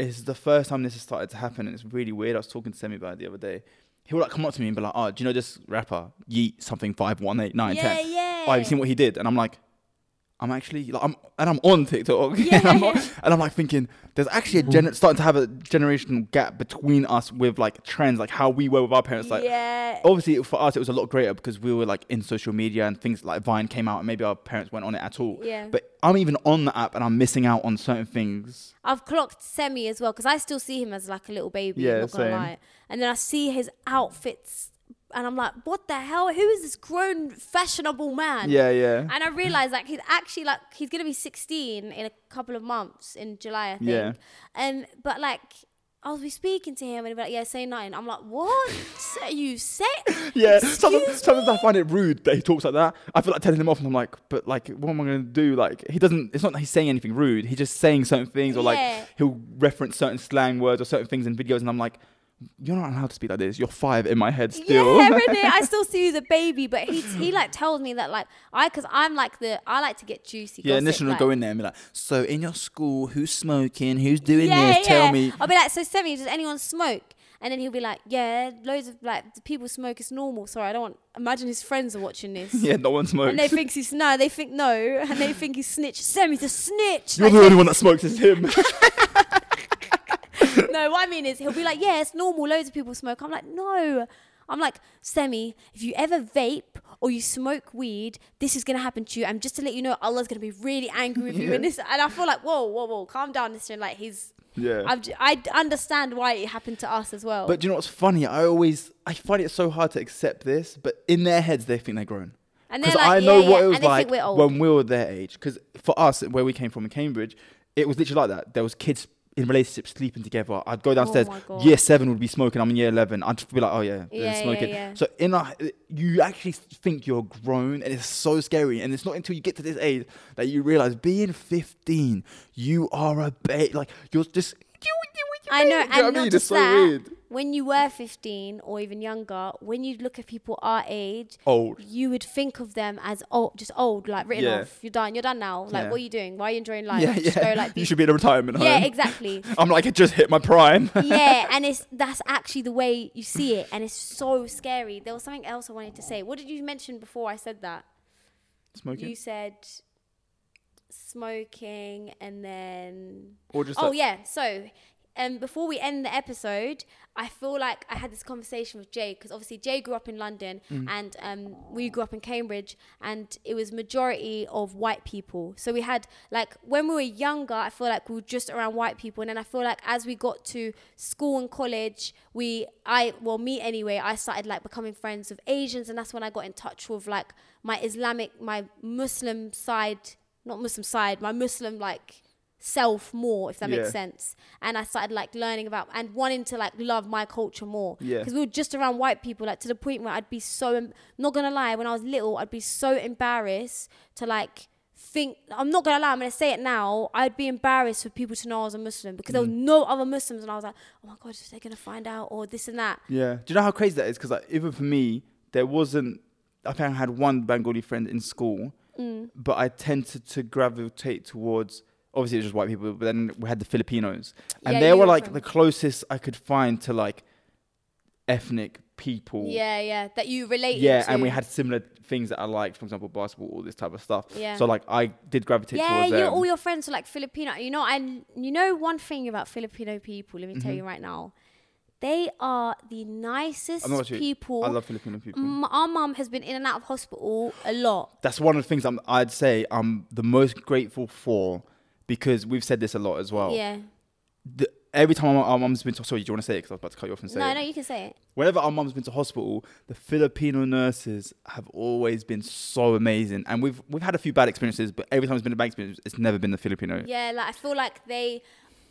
it's the first time this has started to happen, and it's really weird. I was talking to Semi about it the other day. He would like come up to me and be like, "Oh, do you know this rapper Yeet something five one eight nine yeah, ten? yeah. Oh, have you seen what he did?" And I'm like, "I'm actually like, I'm and I'm on TikTok, Yeah. and, I'm on- and I'm like thinking, there's actually a gen- starting to have a generational gap between us with like trends, like how we were with our parents, like." yeah. Obviously, for us, it was a lot greater because we were like in social media and things like Vine came out, and maybe our parents weren't on it at all. Yeah. But I'm even on the app and I'm missing out on certain things. I've clocked Semi as well because I still see him as like a little baby. Yeah, I'm not gonna same. lie. And then I see his outfits, and I'm like, what the hell? Who is this grown, fashionable man? Yeah, yeah. And I realized like he's actually like he's gonna be 16 in a couple of months in July, I think. Yeah. Um, but like. I was be speaking to him and he'd be like, "Yeah, say nothing." I'm like, "What are you saying?" Yeah, sometimes, sometimes I find it rude that he talks like that. I feel like telling him off, and I'm like, but like, what am I gonna do? Like, he doesn't. It's not that he's saying anything rude. He's just saying certain things, or Yeah. like he'll reference certain slang words or certain things in videos, and I'm like, you're not allowed to speak like this. You're five in my head still. Yeah? I still see you as a baby, but he he like tells me that like I because I'm like the I like to get juicy. yeah, gossip, initially like, go in there and be like, so in your school, who's smoking? Who's doing yeah, this? Tell me. I'll be like, so Semi, does anyone smoke? And then he'll be like, yeah, loads of like the people smoke. It's normal. Sorry, I don't want. Imagine his friends are watching this. Yeah, no one smokes. And they think he's no, they think no, and they think he's snitch. Semi's a snitch. You're Like, the only one that smokes. Is him. no, what I mean is he'll be like, yeah, it's normal. Loads of people smoke. I'm like, no. I'm like, Semi, if you ever vape or you smoke weed, this is gonna happen to you. And just to let you know, Allah's gonna be really angry with you. Yeah. And this, and I feel like, whoa, whoa, whoa, calm down, this Like he's, yeah. I've, I understand why it happened to us as well. But do you know what's funny? I always I find it so hard to accept this, but in their heads they think they're grown. and they're like, I know yeah, what yeah, it was like think we're old. when we were their age. Because for us, where we came from in Cambridge, it was literally like that. There was kids in relationships sleeping together. I'd go downstairs. Oh year seven would be smoking. I'm in year eleven. I'd just be like, oh yeah, Yeah, yeah, smoking. So in our, you actually think you're grown, and it's so scary. And it's not until you get to this age that you realize being 15, you are a babe. Like you're just. I know, you know and what I not mean? It's just so that. weird. When you were 15 or even younger, when you look at people our age, Old. you would think of them as old, just old, like written Yeah. off. You're done. You're done now. Like, Yeah. what are you doing? Why are you enjoying life? Yeah, yeah. go, like, you should be in a retirement home. yeah, exactly. I'm like, I just hit my prime. yeah, and it's that's actually the way you see it, and it's so scary. There was something else I wanted to say. What did you mention before I said that? Smoking? You said smoking, and then or just oh like, yeah. So, um, before we end the episode, I feel like I had this conversation with Jay because obviously Jay grew up in London Mm. and um, we grew up in Cambridge, and it was majority of white people. So we had like when we were younger, I feel like we were just around white people, and then I feel like as we got to school and college, we I well me anyway, I started like becoming friends with Asians, and that's when I got in touch with like my Islamic, my Muslim side, not Muslim side, my Muslim like self more if that makes sense and i started like learning about and wanting to like love my culture more Yeah. because we were just around white people like to the point where i'd be so em- not gonna lie when i was little i'd be so embarrassed to like think i'm not gonna lie i'm gonna say it now i'd be embarrassed for people to know i was a muslim because there was Mm. no other muslims and i was like oh my god they're gonna find out or this and that Yeah. Do you know how crazy that is? Because like, even for me, there wasn't. I think I had one Bengali friend in school, Mm. but I tended to gravitate towards. Obviously, it was just white people, but then we had the Filipinos, and Yeah, they you were were like from- the closest I could find to like ethnic people. yeah yeah that you relate Yeah, to. and we had similar things that I liked, for example, basketball, all this type of stuff. Yeah. So like, I did gravitate yeah, towards you them. all your friends are like Filipino. You know, and you know one thing about Filipino people. Let me tell you mm-hmm. right now, They are the nicest I'm not sure- people. I love Filipino people. M- our mum has been in and out of hospital a lot. That's one of the things I'm, I'd say I'm the most grateful for because we've said this a lot as well. Yeah. The, every time our, our mum's been to sorry, do you want to say it? Because I was about to cut you off and say No, it. no, you can say it. Whenever our mum's been to hospital, the Filipino nurses have always been so amazing, and we've we've had a few bad experiences, but every time it's been a bad experience, it's never been the Filipino. Yeah, like I feel like they,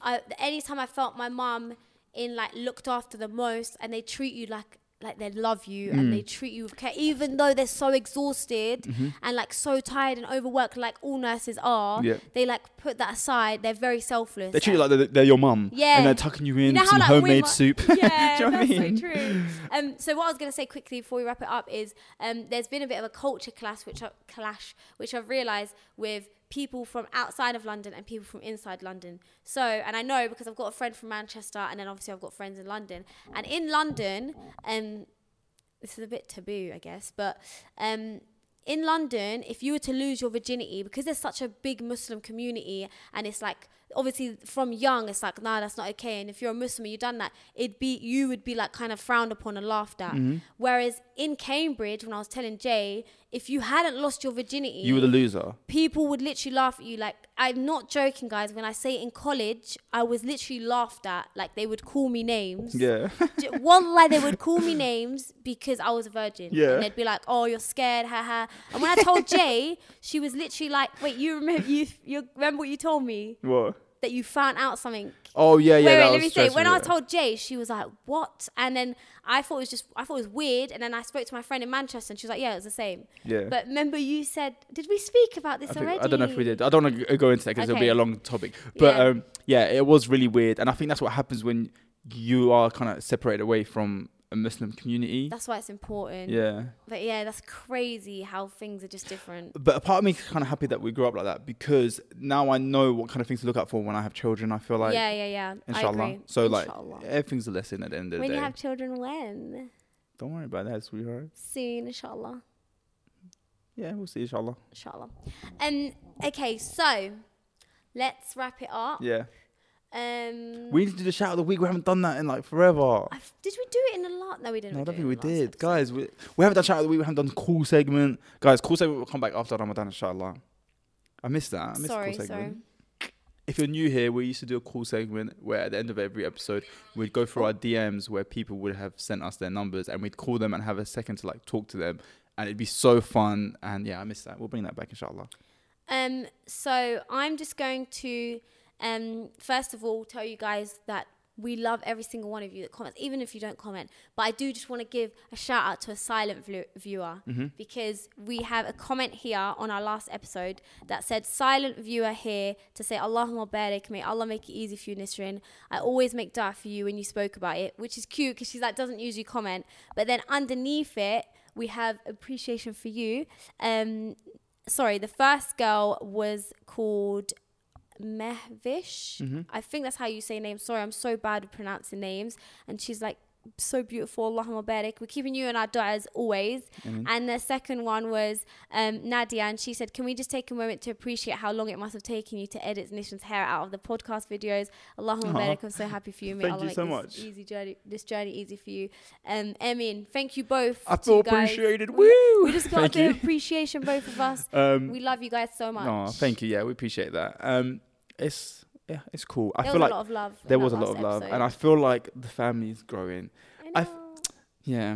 I, anytime I felt my mum in like looked after the most, and they treat you like like they love you and Mm. they treat you with care, even though they're so exhausted Mm-hmm. and like so tired and overworked, like all nurses are. Yeah. They like put that aside. They're very selfless. They treat you like they're, they're your mum, Yeah. and they're tucking you in You know some like homemade soup. Yeah, Do you know what I that's mean? so true. Um, so what I was gonna say quickly before we wrap it up is um, there's been a bit of a culture clash, which I, clash, which I've realised with people from outside of London and people from inside London. So, and I know because I've got a friend from Manchester, and then obviously I've got friends in London. And in London, um, this is a bit taboo, I guess, but um, in London, if you were to lose your virginity, because there's such a big Muslim community, and it's like obviously from young, it's like nah, that's not okay. And if you're a Muslim, and you've done that, it'd be you would be like kind of frowned upon and laughed at. Mm-hmm. Whereas in Cambridge, when I was telling Jay, if you hadn't lost your virginity, You were the loser. people would literally laugh at you. Like I'm not joking, guys. When I say in college, I was literally laughed at. Like they would call me names. Yeah. one Wallah, they would call me names because I was a virgin. Yeah. And they'd be like, "Oh, you're scared, haha." And when I told Jay, she was literally like, "Wait, you remember you you remember what you told me what? That you found out something?" Oh yeah, yeah. wait, wait, let me say. When I yeah. told Jay, she was like, "What?" And then I thought it was just, I thought it was weird. And then I spoke to my friend in Manchester, and she was like, "Yeah, it was the same." Yeah. But remember, you said, "Did we speak about this I, think, already?" I don't know if we did. I don't want to go into that because it'll be a long topic. But Yeah. um, yeah, it was really weird, and I think that's what happens when you are kind of separated away from a Muslim community. That's why it's important. yeah. But yeah, that's crazy how things are just different. But a part of me is kind of happy that we grew up like that because now I know what kind of things to look out for when I have children. I feel like, yeah, yeah, yeah. Inshallah. So like, Inshallah. everything's a lesson at the end of the day. when you have children, when Don't worry about that, sweetheart. soon, inshallah, Yeah, we'll see, inshallah. inshallah. Um, okay, so let's wrap it up. Yeah. Um, We need to do the shout of the week. We haven't done that in like forever. I've, did we do it in a lot? No, we didn't. No, I do don't think we did. episode. Guys, we, we haven't done shout of the week. We haven't done cool segment. Guys, cool segment will come back after Ramadan, inshallah. I missed that. I missed Sorry, cool sorry. segment. If you're new here, we used to do a cool segment where at the end of every episode, we'd go through our DMs where people would have sent us their numbers and we'd call them and have a second to like talk to them. And it'd be so fun. And yeah, I missed that. We'll bring that back, inshallah. Um, so I'm just going to, um, first of all, tell you guys that we love every single one of you that comments, even if you don't comment. But I do just want to give a shout out to a silent view- viewer because we have a comment here on our last episode that said, "Silent viewer here to say Allahumma barik, may Allah make it easy for you, Nisrin. I always make dua for you when you spoke about it, which is cute because she's like doesn't usually comment. But then underneath it, we have appreciation for you. Um, sorry, the first girl was called Mehvish. Mm-hmm. I think that's how you say names. Sorry, I'm so bad at pronouncing names. And she's like so beautiful. Allahumma barik. We're keeping you in our dua as always. And the second one was um, Nadia, and she said, "Can we just take a moment to appreciate how long it must have taken you to edit Nisrin's hair out of the podcast videos? Allahumma barik. I'm so happy for you. May Thank Allah you so this much. Easy journey, this journey easy for you. Um, Emin, thank you both. I feel appreciated. We- Woo! We just got a bit of appreciation, both of us. Um, We love you guys so much. thank you. Yeah, we appreciate that. Um, it's yeah, it's cool. I There feel was like a lot of love. there was a lot of love, and I feel like the family's growing. I I know. Yeah,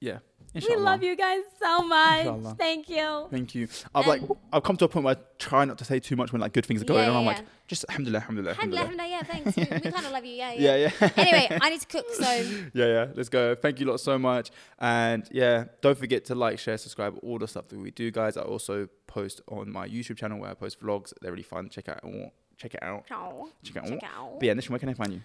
yeah. we love you guys so much. Inshallah. Thank you. Thank you. I've like I've come to a point where I try not to say too much when like good things are going Yeah, on. I'm yeah, like just alhamdulillah, alhamdulillah, Alhamdulillah, alhamdulillah. alhamdulillah, yeah, thanks. we, we kind of love you, yeah, yeah. Yeah, yeah. anyway, I need to cook, so yeah, yeah. Let's go. Thank you lot so much. And yeah, don't forget to like, share, subscribe, all the stuff that we do, guys. I also post on my YouTube channel where I post vlogs. They're really fun. Check out all. Check it out. Check it out. Check out. But yeah, can I find you?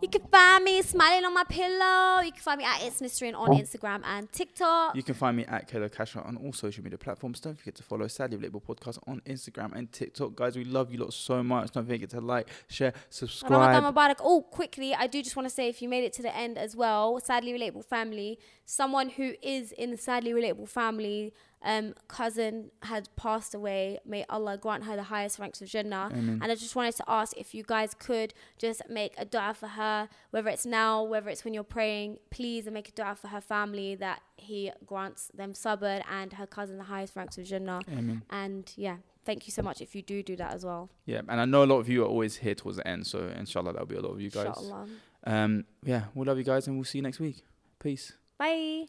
You can find me smiling on my pillow. You can find me at It's Nisrin on Instagram and TikTok. You can find me at Kayla Kasha on all social media platforms. Don't forget to follow Sadly Relatable Podcast on Instagram and TikTok. Guys, we love you lot so much. Don't forget to like, share, subscribe. Oh, quickly, I do just want to say if you made it to the end as well, Sadly Relatable Family, someone who is in the Sadly Relatable Family um, cousin had passed away. May Allah grant her the highest ranks of Jannah. Amen. And I just wanted to ask if you guys could just make a dua for her, whether it's now, whether it's when you're praying, please and make a dua for her family that He grants them sabr and her cousin the highest ranks of Jannah. Amen. And yeah, thank you so much if you do do that as well. Yeah, and I know a lot of you are always here towards the end, so inshallah that'll be a lot of you guys. Inshallah. Um, yeah, we love you guys, and we'll see you next week. Peace. Bye.